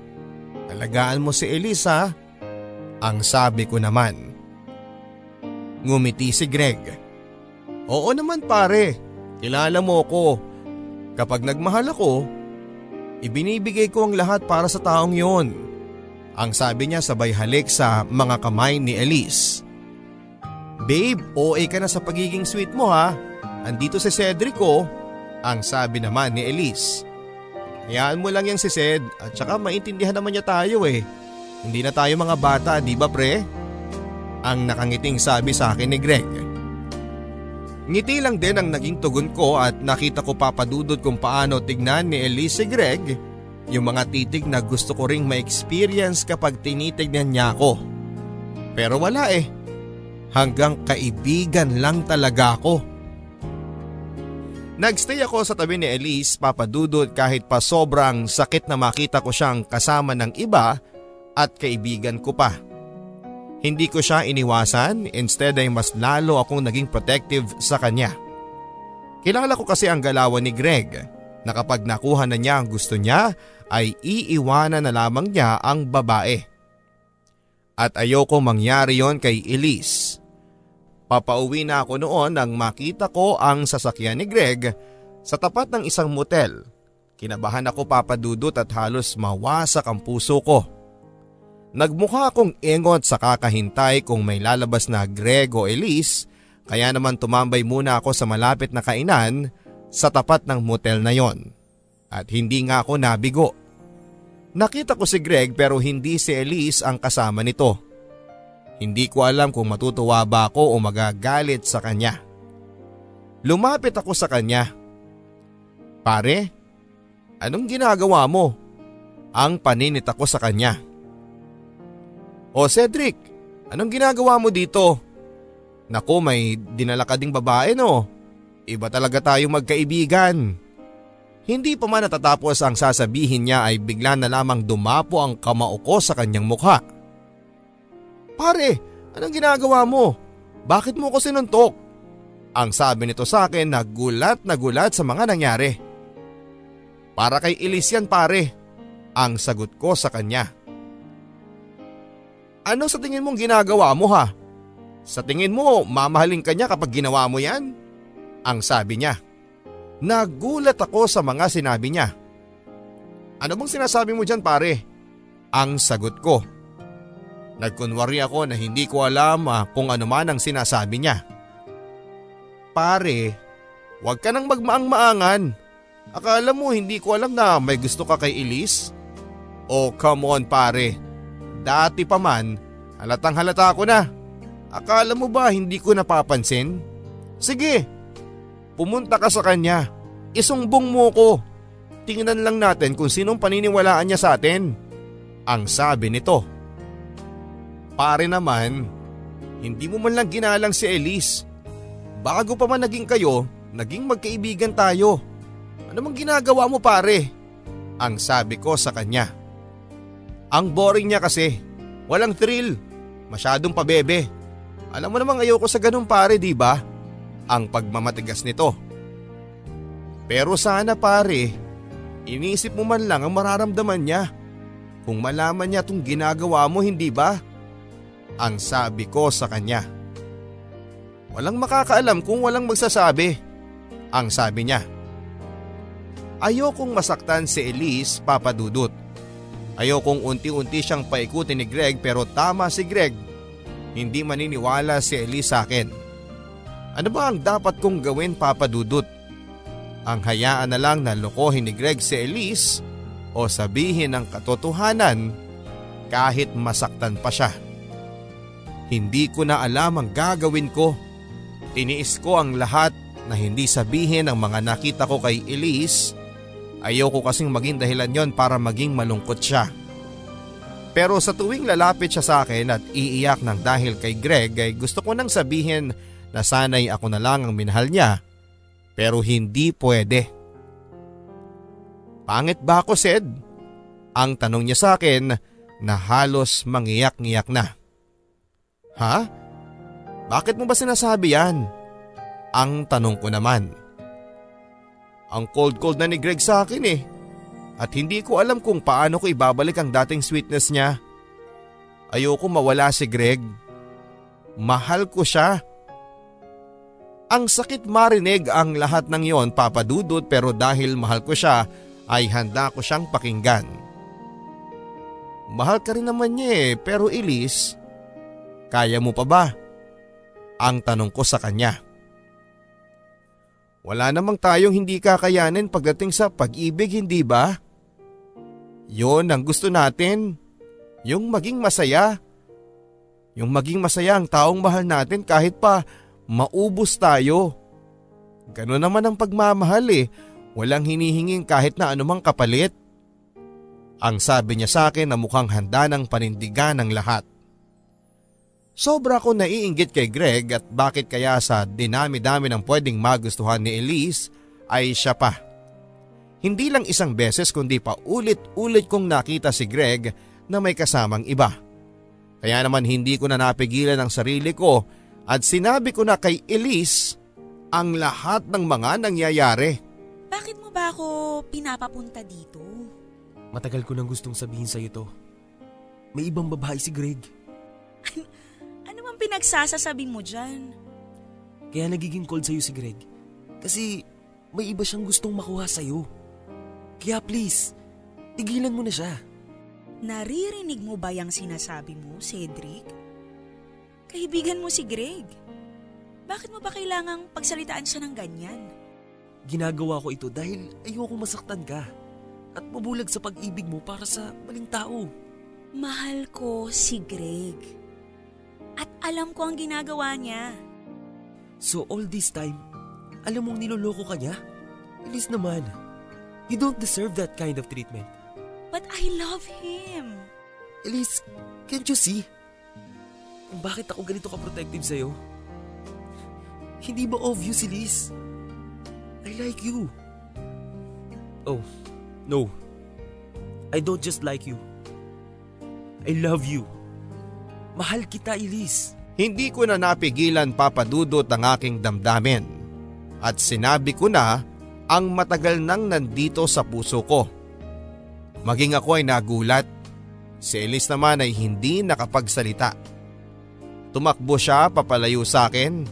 alagaan mo si Elisa. Ang sabi ko naman. Ngumiti si Greg. Oo naman pare, kilala mo ko. Kapag nagmahal ako, Ibinibigay ko ang lahat para sa taong yon. Ang sabi niya sabay halik sa mga kamay ni Elise. Babe, OA ka na sa pagiging sweet mo ha. Andito si Cedric ko. Ang sabi naman ni Elise. Hayaan mo lang yung si Ced at saka maintindihan naman niya tayo eh. Hindi na tayo mga bata, di ba pre? Ang nakangiting sabi sa akin ni Greg. Ngiti lang din ang naging tugon ko at nakita ko papadudod kung paano tignan ni Elise Greg yung mga titig na gusto ko ring ma-experience kapag tinitignan niya ako. Pero wala eh. Hanggang kaibigan lang talaga ako. Nagstay ako sa tabi ni Elise papadudod kahit pa sobrang sakit na makita ko siyang kasama ng iba at kaibigan ko pa. Hindi ko siya iniwasan, instead ay mas lalo akong naging protective sa kanya. Kilala ko kasi ang galawan ni Greg na kapag nakuha na niya ang gusto niya ay iiwanan na lamang niya ang babae. At ayoko mangyari yon kay Elise. Papauwi na ako noon nang makita ko ang sasakyan ni Greg sa tapat ng isang motel. Kinabahan ako papadudot at halos mawasak ang puso ko. Nagmukha akong engot sa kakahintay kung may lalabas na Greg o Elise kaya naman tumambay muna ako sa malapit na kainan sa tapat ng motel na yon. At hindi nga ako nabigo. Nakita ko si Greg pero hindi si Elise ang kasama nito. Hindi ko alam kung matutuwa ba ako o magagalit sa kanya. Lumapit ako sa kanya. Pare, anong ginagawa mo? Ang paninit ako sa kanya. O Cedric, anong ginagawa mo dito? Naku may dinala ka ding babae no. Iba talaga tayo magkaibigan. Hindi pa man natatapos ang sasabihin niya ay bigla na lamang dumapo ang kamao ko sa kanyang mukha. Pare, anong ginagawa mo? Bakit mo ko sinuntok? Ang sabi nito sa akin na gulat na gulat sa mga nangyari. Para kay Elise yan pare, ang sagot ko sa kanya. Ano sa tingin mong ginagawa mo ha? Sa tingin mo mamahalin ka niya kapag ginawa mo yan? Ang sabi niya. Nagulat ako sa mga sinabi niya. Ano bang sinasabi mo dyan pare? Ang sagot ko. Nagkunwari ako na hindi ko alam ah, kung ano man ang sinasabi niya. Pare, huwag ka nang magmaang-maangan. Akala mo hindi ko alam na may gusto ka kay Elise? Oh come on pare, dati pa man halatang halata ko na. Akala mo ba hindi ko napapansin? Sige, pumunta ka sa kanya. Isumbong mo ko. Tingnan lang natin kung sinong paniniwalaan niya sa atin. Ang sabi nito. Pare naman, hindi mo man lang ginalang si Elise. Bago pa man naging kayo, naging magkaibigan tayo. Ano mang ginagawa mo pare? Ang sabi ko sa kanya. Ang boring niya kasi. Walang thrill. Masyadong pabebe. Alam mo namang ayoko sa ganun pare di ba? Ang pagmamatigas nito. Pero sana pare, inisip mo man lang ang mararamdaman niya. Kung malaman niya itong ginagawa mo hindi ba? ang sabi ko sa kanya. Walang makakaalam kung walang magsasabi, ang sabi niya. Ayokong masaktan si Elise papadudot. Ayokong unti-unti siyang paikutin ni Greg pero tama si Greg. Hindi maniniwala si Elise sa akin. Ano ba ang dapat kong gawin papadudot? Ang hayaan na lang na lokohin ni Greg si Elise o sabihin ang katotohanan kahit masaktan pa siya. Hindi ko na alam ang gagawin ko. Tiniis ko ang lahat na hindi sabihin ang mga nakita ko kay Elise. Ayoko kasing maging dahilan yon para maging malungkot siya. Pero sa tuwing lalapit siya sa akin at iiyak ng dahil kay Greg ay gusto ko nang sabihin na sanay ako na lang ang minahal niya pero hindi pwede. Pangit ba ako Sed? Ang tanong niya sa akin na halos mangiyak-ngiyak na. Ha? Bakit mo ba sinasabi yan? Ang tanong ko naman. Ang cold-cold na ni Greg sa akin eh. At hindi ko alam kung paano ko ibabalik ang dating sweetness niya. Ayoko mawala si Greg. Mahal ko siya. Ang sakit marinig ang lahat ng yon papadudot pero dahil mahal ko siya ay handa ko siyang pakinggan. Mahal ka rin naman niya eh pero Elise, kaya mo pa ba? Ang tanong ko sa kanya. Wala namang tayong hindi kakayanin pagdating sa pag-ibig hindi ba? Yon ang gusto natin. Yung maging masaya. Yung maging masaya ang taong mahal natin kahit pa maubos tayo. Ganon naman ang pagmamahal eh. Walang hinihinging kahit na anumang kapalit. Ang sabi niya sa akin na mukhang handa ng panindigan ng lahat. Sobra ko naiinggit kay Greg at bakit kaya sa dinami-dami ng pwedeng magustuhan ni Elise ay siya pa. Hindi lang isang beses kundi pa ulit-ulit kong nakita si Greg na may kasamang iba. Kaya naman hindi ko na napigilan ang sarili ko at sinabi ko na kay Elise ang lahat ng mga nangyayari. Bakit mo ba ako pinapapunta dito? Matagal ko nang gustong sabihin sa'yo to. May ibang babae si Greg. Ano bang pinagsasasabi mo dyan? Kaya nagiging cold sa'yo si Greg. Kasi may iba siyang gustong makuha sa'yo. Kaya please, tigilan mo na siya. Naririnig mo ba yung sinasabi mo, Cedric? Kaibigan mo si Greg. Bakit mo ba kailangang pagsalitaan siya ng ganyan? Ginagawa ko ito dahil ayoko masaktan ka. At mabulag sa pag-ibig mo para sa maling tao. Mahal ko si Greg. At alam ko ang ginagawa niya. So all this time, alam mong niloloko ka niya? Ilis naman. You don't deserve that kind of treatment. But I love him. Elise, can't you see? Kung bakit ako ganito ka-protective sa'yo? Hindi ba obvious, Elise? I like you. Oh, no. I don't just like you. I love you. Mahal kita, Elise. Hindi ko na napigilan papadudot ang aking damdamin. At sinabi ko na ang matagal nang nandito sa puso ko. Maging ako ay nagulat. Si Elise naman ay hindi nakapagsalita. Tumakbo siya papalayo sa akin.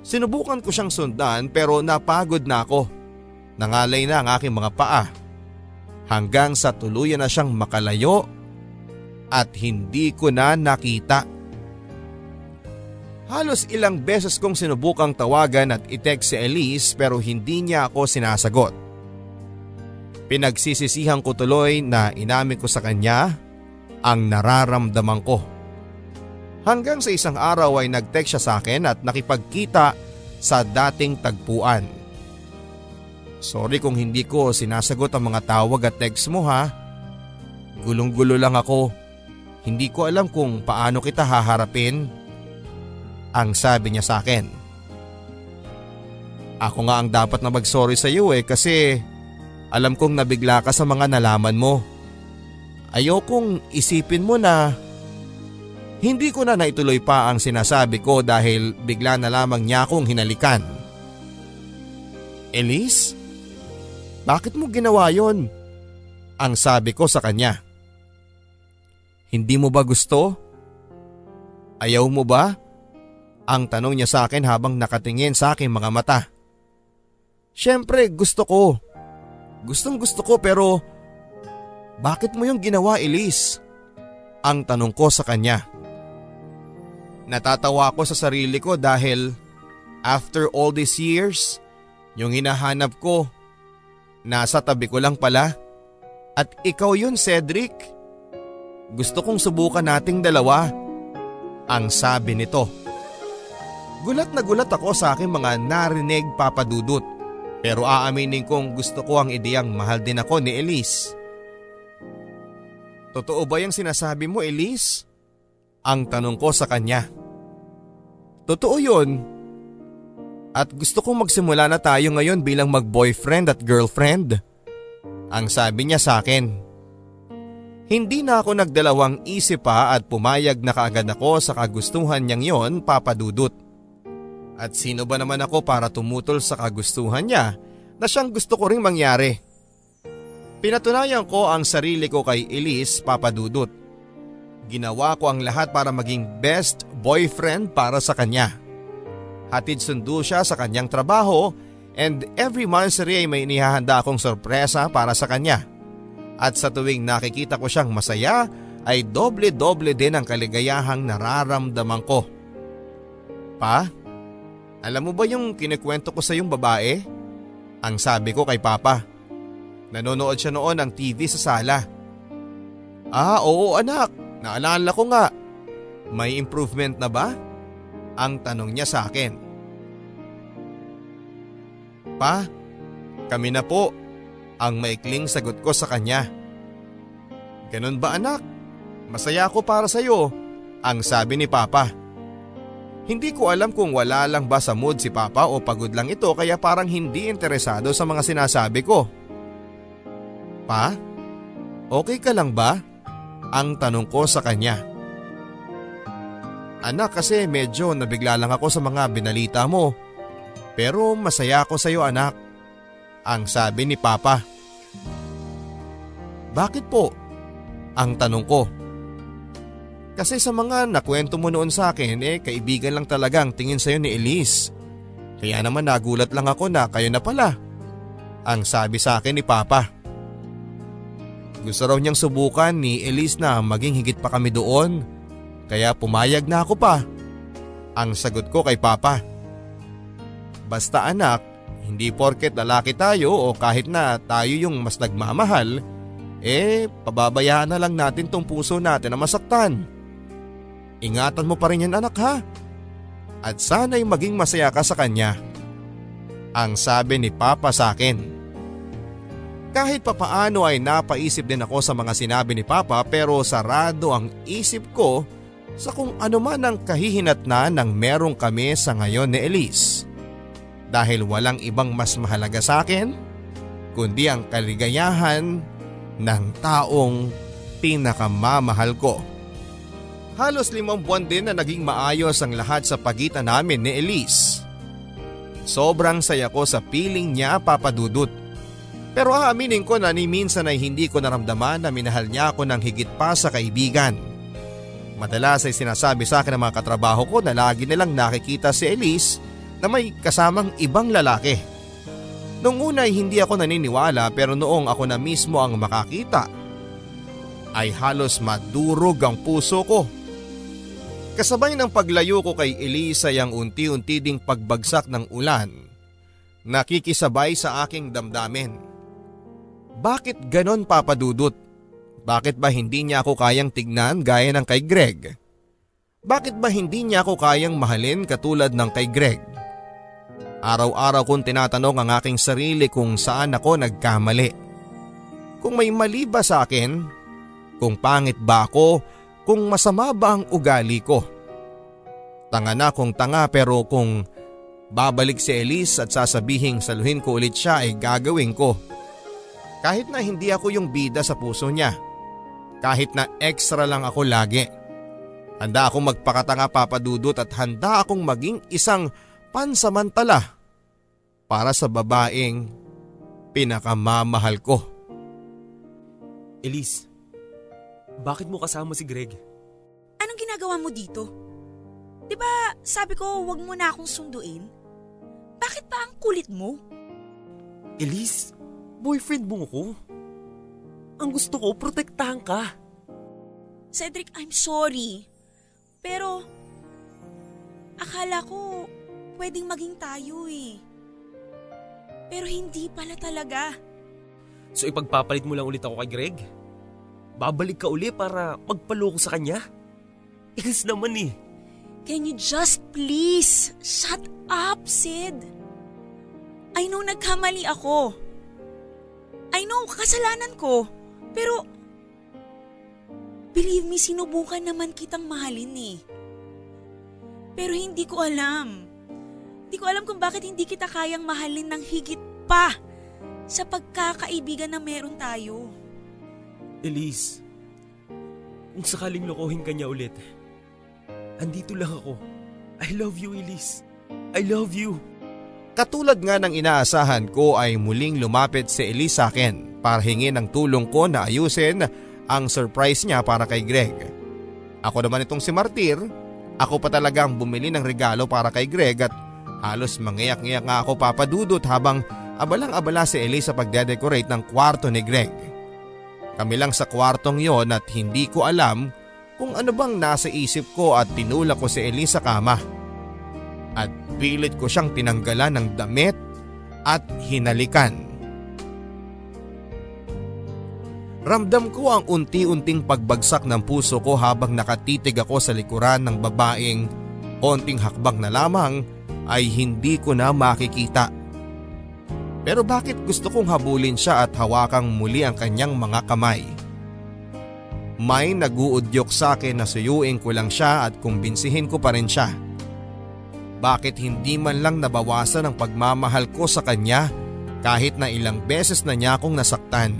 Sinubukan ko siyang sundan pero napagod na ako. Nangalay na ang aking mga paa. Hanggang sa tuluyan na siyang makalayo at hindi ko na nakita. Halos ilang beses kong sinubukang tawagan at i-text si Elise pero hindi niya ako sinasagot. Pinagsisisihan ko tuloy na inamin ko sa kanya ang nararamdaman ko. Hanggang sa isang araw ay nag-text siya sa akin at nakipagkita sa dating tagpuan. Sorry kung hindi ko sinasagot ang mga tawag at text mo ha. Gulong-gulo lang ako. Hindi ko alam kung paano kita haharapin ang sabi niya sa akin. Ako nga ang dapat na mag-sorry sa iyo eh kasi alam kong nabigla ka sa mga nalaman mo. Ayokong isipin mo na hindi ko na naituloy pa ang sinasabi ko dahil bigla na lamang niya akong hinalikan. Elise? Bakit mo ginawa yon? Ang sabi ko sa kanya. Hindi mo ba gusto? Ayaw mo ba? Ang tanong niya sa akin habang nakatingin sa aking mga mata. Siyempre gusto ko. Gustong gusto ko pero bakit mo yung ginawa Elise? Ang tanong ko sa kanya. Natatawa ako sa sarili ko dahil after all these years, yung hinahanap ko, nasa tabi ko lang pala. At ikaw yun Cedric. Gusto kong subukan nating dalawa. Ang sabi nito. Gulat na gulat ako sa aking mga narinig papadudot. Pero aaminin kong gusto ko ang ideyang mahal din ako ni Elise. Totoo ba yung sinasabi mo Elise? Ang tanong ko sa kanya. Totoo yun. At gusto kong magsimula na tayo ngayon bilang mag-boyfriend at girlfriend. Ang sabi niya sa akin. Hindi na ako nagdalawang isip pa at pumayag na kaagad ako sa kagustuhan niyang yon papadudot. At sino ba naman ako para tumutol sa kagustuhan niya na siyang gusto ko ring mangyari. Pinatunayan ko ang sarili ko kay Elise Papadudut. Ginawa ko ang lahat para maging best boyfriend para sa kanya. Hatid sundo siya sa kanyang trabaho and every monthsary ay may inihahanda akong sorpresa para sa kanya. At sa tuwing nakikita ko siyang masaya ay doble-doble din ang kaligayahang nararamdaman ko. Pa, alam mo ba yung kinikwento ko sa yung babae? Ang sabi ko kay Papa. Nanonood siya noon ng TV sa sala. Ah, oo anak. Naalala ko nga. May improvement na ba? Ang tanong niya sa akin. Pa, kami na po. Ang maikling sagot ko sa kanya. Ganun ba anak? Masaya ako para sa iyo. Ang sabi ni Papa. Hindi ko alam kung wala lang ba sa mood si Papa o pagod lang ito kaya parang hindi interesado sa mga sinasabi ko. Pa? Okay ka lang ba? Ang tanong ko sa kanya. Anak kasi medyo nabigla lang ako sa mga binalita mo. Pero masaya ako sa iyo anak. Ang sabi ni Papa. Bakit po? Ang tanong ko. Kasi sa mga nakwento mo noon sa akin eh kaibigan lang talaga ang tingin sa'yo ni Elise. Kaya naman nagulat lang ako na kayo na pala. Ang sabi sa akin ni Papa. Gusto raw niyang subukan ni Elise na maging higit pa kami doon. Kaya pumayag na ako pa. Ang sagot ko kay Papa. Basta anak, hindi porket lalaki tayo o kahit na tayo yung mas nagmamahal, eh pababayaan na lang natin tong puso natin na masaktan. Ingatan mo pa rin yan anak ha. At sana'y maging masaya ka sa kanya. Ang sabi ni Papa sa akin. Kahit papaano ay napaisip din ako sa mga sinabi ni Papa pero sarado ang isip ko sa kung ano man ang kahihinatnan ng merong kami sa ngayon ni Elise. Dahil walang ibang mas mahalaga sa akin kundi ang kaligayahan ng taong pinakamamahal ko. Halos limang buwan din na naging maayos ang lahat sa pagitan namin ni Elise. Sobrang saya ko sa piling niya papadudot. Pero aaminin ko na ni minsan ay hindi ko naramdaman na minahal niya ako ng higit pa sa kaibigan. Madalas ay sinasabi sa akin ng mga katrabaho ko na lagi nilang nakikita si Elise na may kasamang ibang lalaki. Noong una ay hindi ako naniniwala pero noong ako na mismo ang makakita ay halos madurog ang puso ko. Kasabay ng paglayo ko kay Elisa ang unti-unti ding pagbagsak ng ulan. Nakikisabay sa aking damdamin. Bakit ganon papadudot? Bakit ba hindi niya ako kayang tignan gaya ng kay Greg? Bakit ba hindi niya ako kayang mahalin katulad ng kay Greg? Araw-araw kong tinatanong ang aking sarili kung saan ako nagkamali. Kung may mali ba sa akin? Kung pangit ba ako kung masama ba ang ugali ko. Tanga na kung tanga pero kung babalik si Elise at sasabihing saluhin ko ulit siya ay gagawin ko. Kahit na hindi ako yung bida sa puso niya. Kahit na extra lang ako lagi. Handa akong magpakatanga papadudot at handa akong maging isang pansamantala para sa babaeng pinakamamahal ko. Elise, bakit mo kasama si Greg? Anong ginagawa mo dito? Di ba sabi ko wag mo na akong sunduin? Bakit pa ang kulit mo? Elise, boyfriend mo ko. Ang gusto ko, protektahan ka. Cedric, I'm sorry. Pero, akala ko pwedeng maging tayo eh. Pero hindi pala talaga. So ipagpapalit mo lang ulit ako kay Greg? Babalik ka uli para magpaloko sa kanya? Ilis naman eh. Can you just please shut up, Sid? I know nagkamali ako. I know kasalanan ko. Pero, believe me, sinubukan naman kitang mahalin eh. Pero hindi ko alam. Hindi ko alam kung bakit hindi kita kayang mahalin ng higit pa sa pagkakaibigan na meron tayo. Elise, kung sakaling lokohin ka niya ulit, andito lang ako. I love you, Elise. I love you. Katulad nga ng inaasahan ko ay muling lumapit si Elise sa akin para hingin ang tulong ko na ayusin ang surprise niya para kay Greg. Ako naman itong si Martir, ako pa talagang bumili ng regalo para kay Greg at halos mangiyak-ngiyak nga ako papadudot habang abalang-abala si Elise sa pagdedecorate ng kwarto ni Greg. Kami lang sa kwartong yon at hindi ko alam kung ano bang nasa isip ko at tinulak ko si Elisa kama. At pilit ko siyang tinanggalan ng damit at hinalikan. Ramdam ko ang unti-unting pagbagsak ng puso ko habang nakatitig ako sa likuran ng babaeng konting hakbang na lamang ay hindi ko na makikita. Pero bakit gusto kong habulin siya at hawakang muli ang kanyang mga kamay? May naguudyok sa akin na suyuin ko lang siya at kumbinsihin ko pa rin siya. Bakit hindi man lang nabawasan ang pagmamahal ko sa kanya kahit na ilang beses na niya akong nasaktan?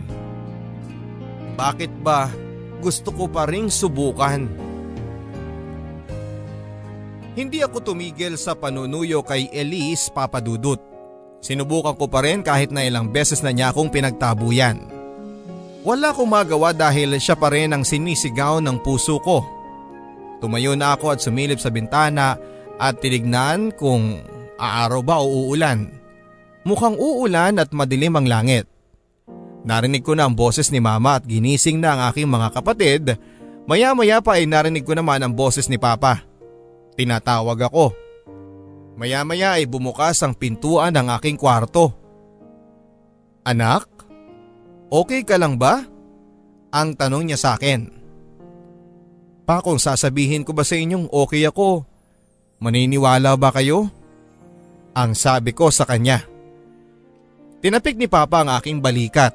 Bakit ba gusto ko pa ring subukan? Hindi ako tumigil sa panunuyo kay Elise Papadudut. Sinubukan ko pa rin kahit na ilang beses na niya akong pinagtabuyan. Wala akong magawa dahil siya pa rin ang sinisigaw ng puso ko. Tumayo na ako at sumilip sa bintana at tinignan kung aaraw ba o uulan. Mukhang uulan at madilim ang langit. Narinig ko na ang boses ni mama at ginising na ang aking mga kapatid. Maya maya pa ay narinig ko naman ang boses ni papa. Tinatawag ako. Maya maya ay bumukas ang pintuan ng aking kwarto. Anak? Okay ka lang ba? Ang tanong niya sa akin. Pa kung sasabihin ko ba sa inyong okay ako, Maniniwala ba kayo? Ang sabi ko sa kanya. Tinapik ni Papa ang aking balikat.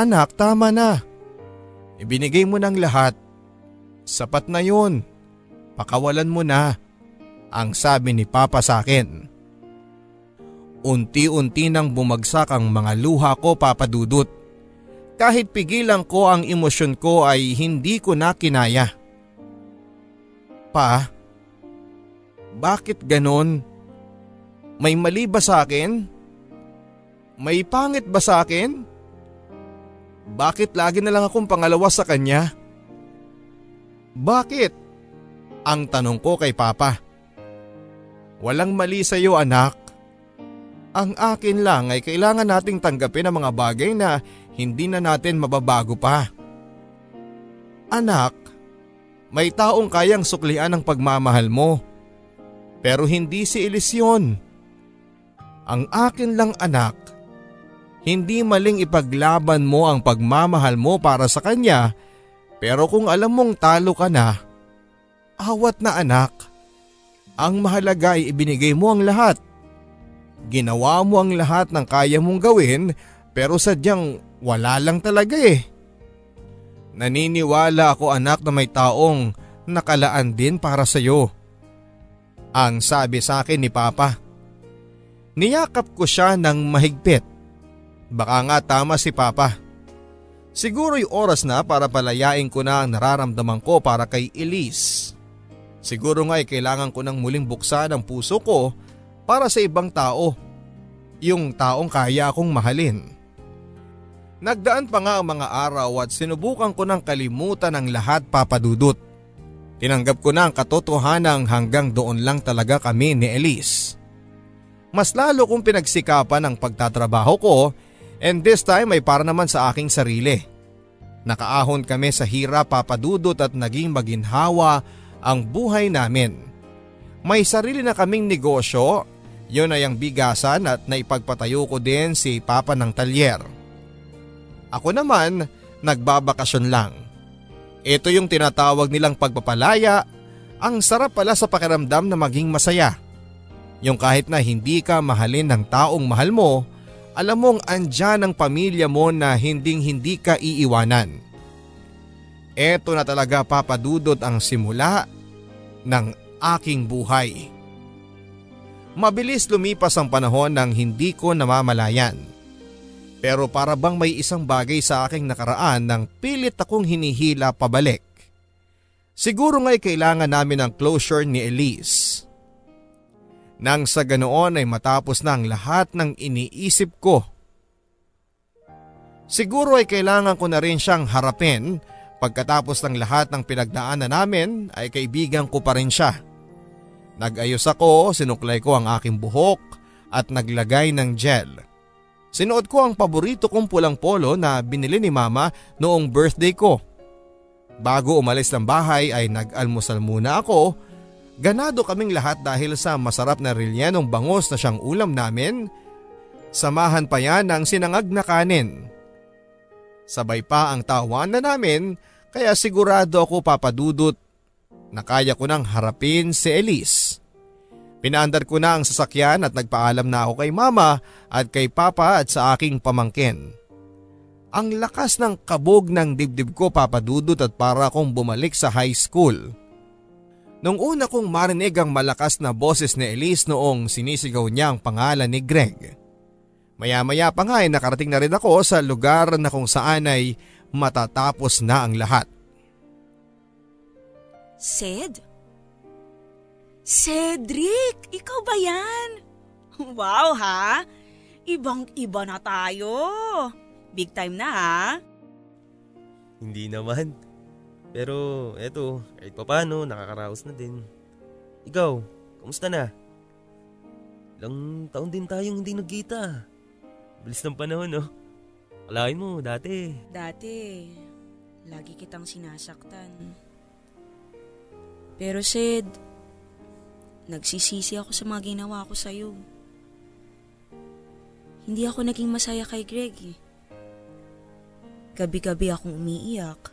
Anak, tama na. Ibinigay mo ng lahat. Sapat na yun. Pakawalan mo na. Ang sabi ni Papa sa akin. Unti-unti nang bumagsak ang mga luha ko papadudot. Kahit pigilan ko ang emosyon ko ay hindi ko na kinaya. Pa, bakit ganon? May mali ba sa akin? May pangit ba sa akin? Bakit lagi na lang akong pangalawa sa kanya? Bakit? Ang tanong ko kay Papa. Walang mali sa iyo anak. Ang akin lang ay kailangan nating tanggapin ang mga bagay na hindi na natin mababago pa. Anak, may taong kayang suklian ang pagmamahal mo. Pero hindi si Elisyon. Ang akin lang anak, hindi maling ipaglaban mo ang pagmamahal mo para sa kanya pero kung alam mong talo ka na, awat na anak. Ang mahalaga ay ibinigay mo ang lahat. Ginawa mo ang lahat ng kaya mong gawin pero sadyang wala lang talaga eh. Naniniwala ako anak na may taong nakalaan din para sa iyo. Ang sabi sa akin ni Papa. Niyakap ko siya ng mahigpit. Baka nga tama si Papa. Siguro'y oras na para palayain ko na ang nararamdaman ko para kay Elise. Siguro nga ay kailangan ko nang muling buksan ang puso ko para sa ibang tao. Yung taong kaya akong mahalin. Nagdaan pa nga ang mga araw at sinubukan ko ng kalimutan ang lahat papadudot. Tinanggap ko na ang katotohanan hanggang doon lang talaga kami ni Elise. Mas lalo kong pinagsikapan ang pagtatrabaho ko and this time ay para naman sa aking sarili. Nakaahon kami sa hirap papadudot at naging maginhawa ang buhay namin. May sarili na kaming negosyo, yun ay ang bigasan at naipagpatayo ko din si Papa ng talyer. Ako naman, nagbabakasyon lang. Ito yung tinatawag nilang pagpapalaya. Ang sarap pala sa pakiramdam na maging masaya. Yung kahit na hindi ka mahalin ng taong mahal mo, alam mong andyan ang pamilya mo na hinding hindi ka iiwanan. Ito na talaga papadudod ang simula ng aking buhay. Mabilis lumipas ang panahon nang hindi ko namamalayan. Pero para bang may isang bagay sa aking nakaraan nang pilit akong hinihila pabalik. Siguro nga'y kailangan namin ng closure ni Elise. Nang sa ganoon ay matapos na ang lahat ng iniisip ko. Siguro ay kailangan ko na rin siyang harapin pagkatapos ng lahat ng pinagdaanan namin ay kaibigan ko pa rin siya. Nag-ayos ako, sinuklay ko ang aking buhok at naglagay ng gel. Sinuot ko ang paborito kong pulang polo na binili ni mama noong birthday ko. Bago umalis ng bahay ay nag-almusal muna ako. Ganado kaming lahat dahil sa masarap na rilyanong bangos na siyang ulam namin. Samahan pa yan ng sinangag na kanin. Sabay pa ang tawan na namin kaya sigurado ako papadudot na kaya ko nang harapin si Elise. Pinaandar ko na ang sasakyan at nagpaalam na ako kay mama at kay papa at sa aking pamangkin. Ang lakas ng kabog ng dibdib ko papadudot at para akong bumalik sa high school. Nung una kong marinig ang malakas na boses ni Elise noong sinisigaw niya ang pangalan ni Greg. Maya-maya pa nga ay nakarating na rin ako sa lugar na kung saan ay matatapos na ang lahat. Sid? Cedric, ikaw ba yan? Wow ha? Ibang iba na tayo. Big time na ha? Hindi naman. Pero eto, kahit papano, nakakaraos na din. Ikaw, kamusta na? Ilang taon din tayong hindi nagkita. Bilis ng panahon, no? Kalahin mo, dati. Dati, lagi kitang sinasaktan. Pero Sid, nagsisisi ako sa mga ginawa ko sa'yo. Hindi ako naging masaya kay Greg eh. Gabi-gabi akong umiiyak.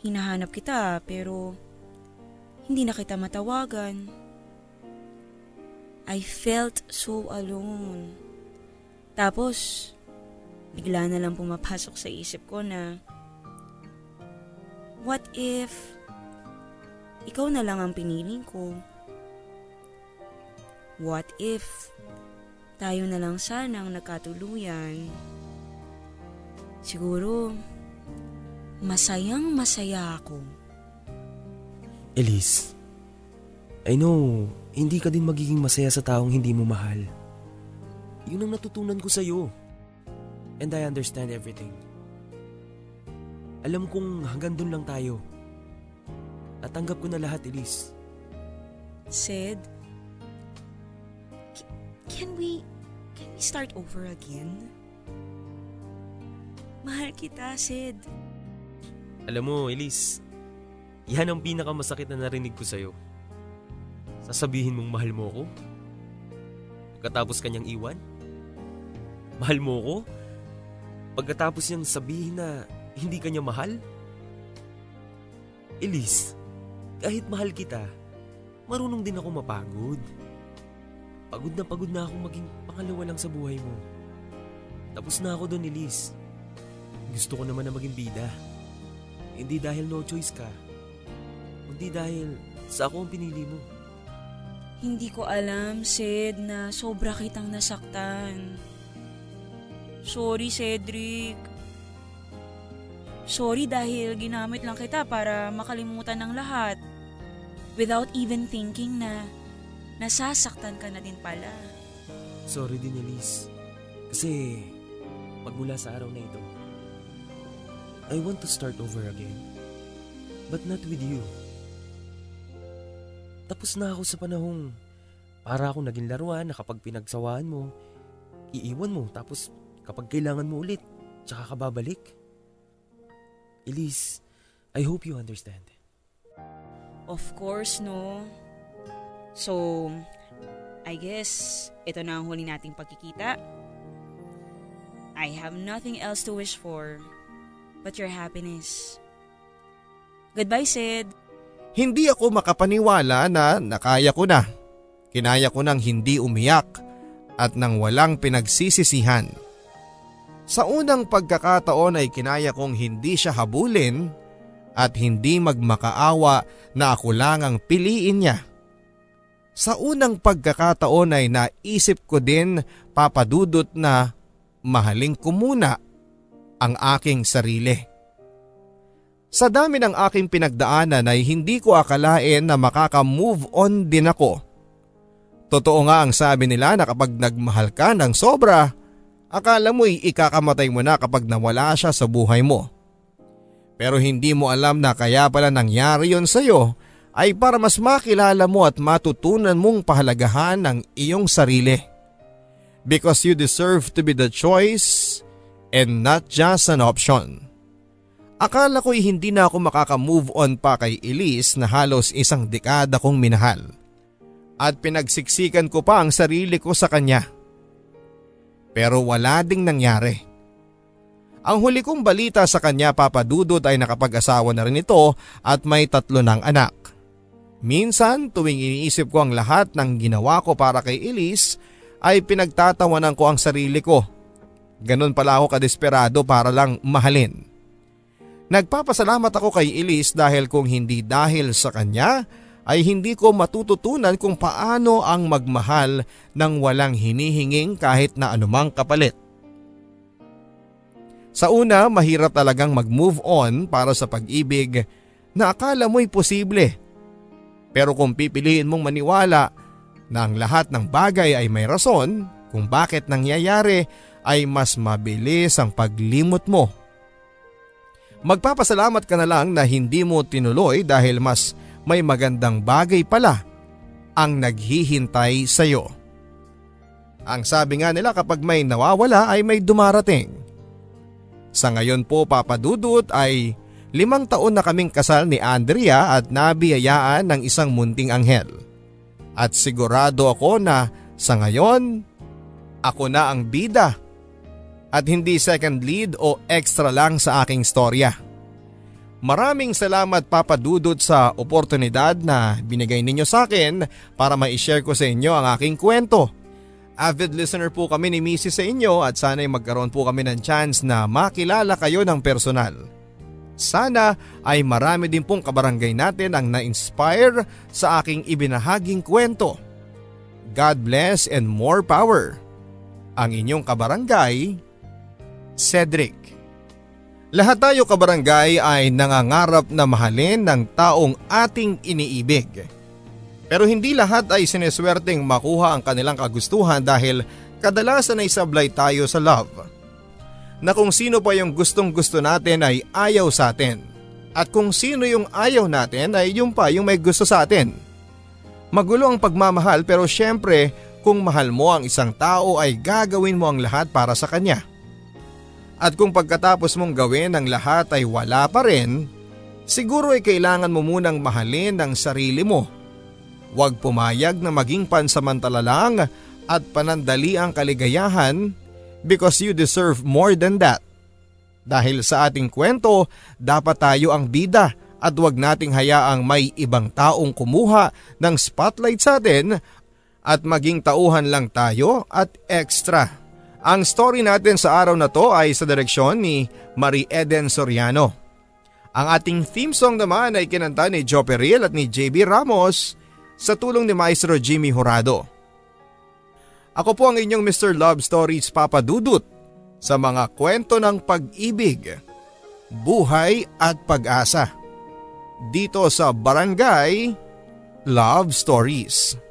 Hinahanap kita pero hindi na kita matawagan. I felt so alone. Tapos, bigla na lang pumapasok sa isip ko na what if ikaw na lang ang piniling ko? What if tayo na lang sana ang nagkatuluyan? Siguro, masayang masaya ako. Elise, I know, hindi ka din magiging masaya sa taong hindi mo mahal. Yun ang natutunan ko sa'yo. And I understand everything. Alam kong hanggang dun lang tayo. Natanggap ko na lahat, Elise. Sid, c- can we, can we start over again? Mahal kita, Sid. Alam mo, Elise, yan ang pinakamasakit na narinig ko sa'yo. Sasabihin mong mahal mo ko? Pagkatapos kanyang iwan? Mahal mo ko? Pagkatapos niyang sabihin na hindi kanya mahal? Elise, kahit mahal kita, marunong din ako mapagod. Pagod na pagod na ako maging pangalawa lang sa buhay mo. Tapos na ako doon, Elise. Gusto ko naman na maging bida. Hindi dahil no choice ka. Kundi dahil sa ako ang pinili mo. Hindi ko alam, Sid, na sobra kitang nasaktan. Sorry, Cedric. Sorry dahil ginamit lang kita para makalimutan ng lahat. Without even thinking na nasasaktan ka na din pala. Sorry din, Elise. Kasi magmula sa araw na ito, I want to start over again. But not with you. Tapos na ako sa panahong para ako naging laruan na kapag pinagsawaan mo, iiwan mo tapos kapag kailangan mo ulit, tsaka ka babalik. Elise, I hope you understand. Of course, no. So, I guess ito na ang huli nating pagkikita. I have nothing else to wish for but your happiness. Goodbye, Sid. Hindi ako makapaniwala na nakaya ko na. Kinaya ko nang hindi umiyak at nang walang pinagsisisihan. Sa unang pagkakataon ay kinaya kong hindi siya habulin at hindi magmakaawa na ako lang ang piliin niya. Sa unang pagkakataon ay naisip ko din papadudot na mahaling ko muna ang aking sarili. Sa dami ng aking pinagdaanan ay hindi ko akalain na makaka-move on din ako. Totoo nga ang sabi nila na kapag nagmahal ka ng sobra, akala mo'y ikakamatay mo na kapag nawala siya sa buhay mo. Pero hindi mo alam na kaya pala nangyari yon sa'yo ay para mas makilala mo at matutunan mong pahalagahan ng iyong sarili. Because you deserve to be the choice and not just an option. Akala ko'y hindi na ako makaka-move on pa kay Elise na halos isang dekada kong minahal. At pinagsiksikan ko pa ang sarili ko sa kanya. Pero wala ding nangyari. Ang huli kong balita sa kanya papadudod ay nakapag-asawa na rin ito at may tatlo ng anak. Minsan tuwing iniisip ko ang lahat ng ginawa ko para kay Elise ay pinagtatawanan ko ang sarili ko. Ganon pala ako kadesperado para lang mahalin. Nagpapasalamat ako kay Elise dahil kung hindi dahil sa kanya ay hindi ko matututunan kung paano ang magmahal ng walang hinihinging kahit na anumang kapalit. Sa una, mahirap talagang mag-move on para sa pag-ibig na akala mo'y posible. Pero kung pipiliin mong maniwala na ang lahat ng bagay ay may rason kung bakit nangyayari ay mas mabilis ang paglimot mo. Magpapasalamat ka na lang na hindi mo tinuloy dahil mas may magandang bagay pala ang naghihintay sa iyo. Ang sabi nga nila kapag may nawawala ay may dumarating. Sa ngayon po papadudot ay limang taon na kaming kasal ni Andrea at nabiyayaan ng isang munting anghel. At sigurado ako na sa ngayon, ako na ang bida at hindi second lead o extra lang sa aking storya. Maraming salamat Papa Dudut sa oportunidad na binigay ninyo sa akin para ma-share ko sa inyo ang aking kwento. Avid listener po kami ni Mrs. sa inyo at sana'y magkaroon po kami ng chance na makilala kayo ng personal. Sana ay marami din pong kabarangay natin ang na-inspire sa aking ibinahaging kwento. God bless and more power. Ang inyong kabarangay, Cedric. Lahat tayo kabarangay ay nangangarap na mahalin ng taong ating iniibig. Pero hindi lahat ay sineswerteng makuha ang kanilang kagustuhan dahil kadalasan ay sablay tayo sa love. Na kung sino pa yung gustong gusto natin ay ayaw sa atin. At kung sino yung ayaw natin ay yung pa yung may gusto sa atin. Magulo ang pagmamahal pero syempre kung mahal mo ang isang tao ay gagawin mo ang lahat para sa kanya. At kung pagkatapos mong gawin ang lahat ay wala pa rin, siguro ay kailangan mo munang mahalin ang sarili mo Huwag pumayag na maging pansamantala lang at panandali ang kaligayahan because you deserve more than that. Dahil sa ating kwento, dapat tayo ang bida at huwag nating hayaang may ibang taong kumuha ng spotlight sa atin at maging tauhan lang tayo at extra. Ang story natin sa araw na to ay sa direksyon ni Marie Eden Soriano. Ang ating theme song naman ay kinanta ni Joe Peril at ni JB Ramos sa tulong ni Maestro Jimmy Horado. Ako po ang inyong Mr. Love Stories Papa Dudut sa mga kwento ng pag-ibig, buhay at pag-asa. Dito sa Barangay Love Stories.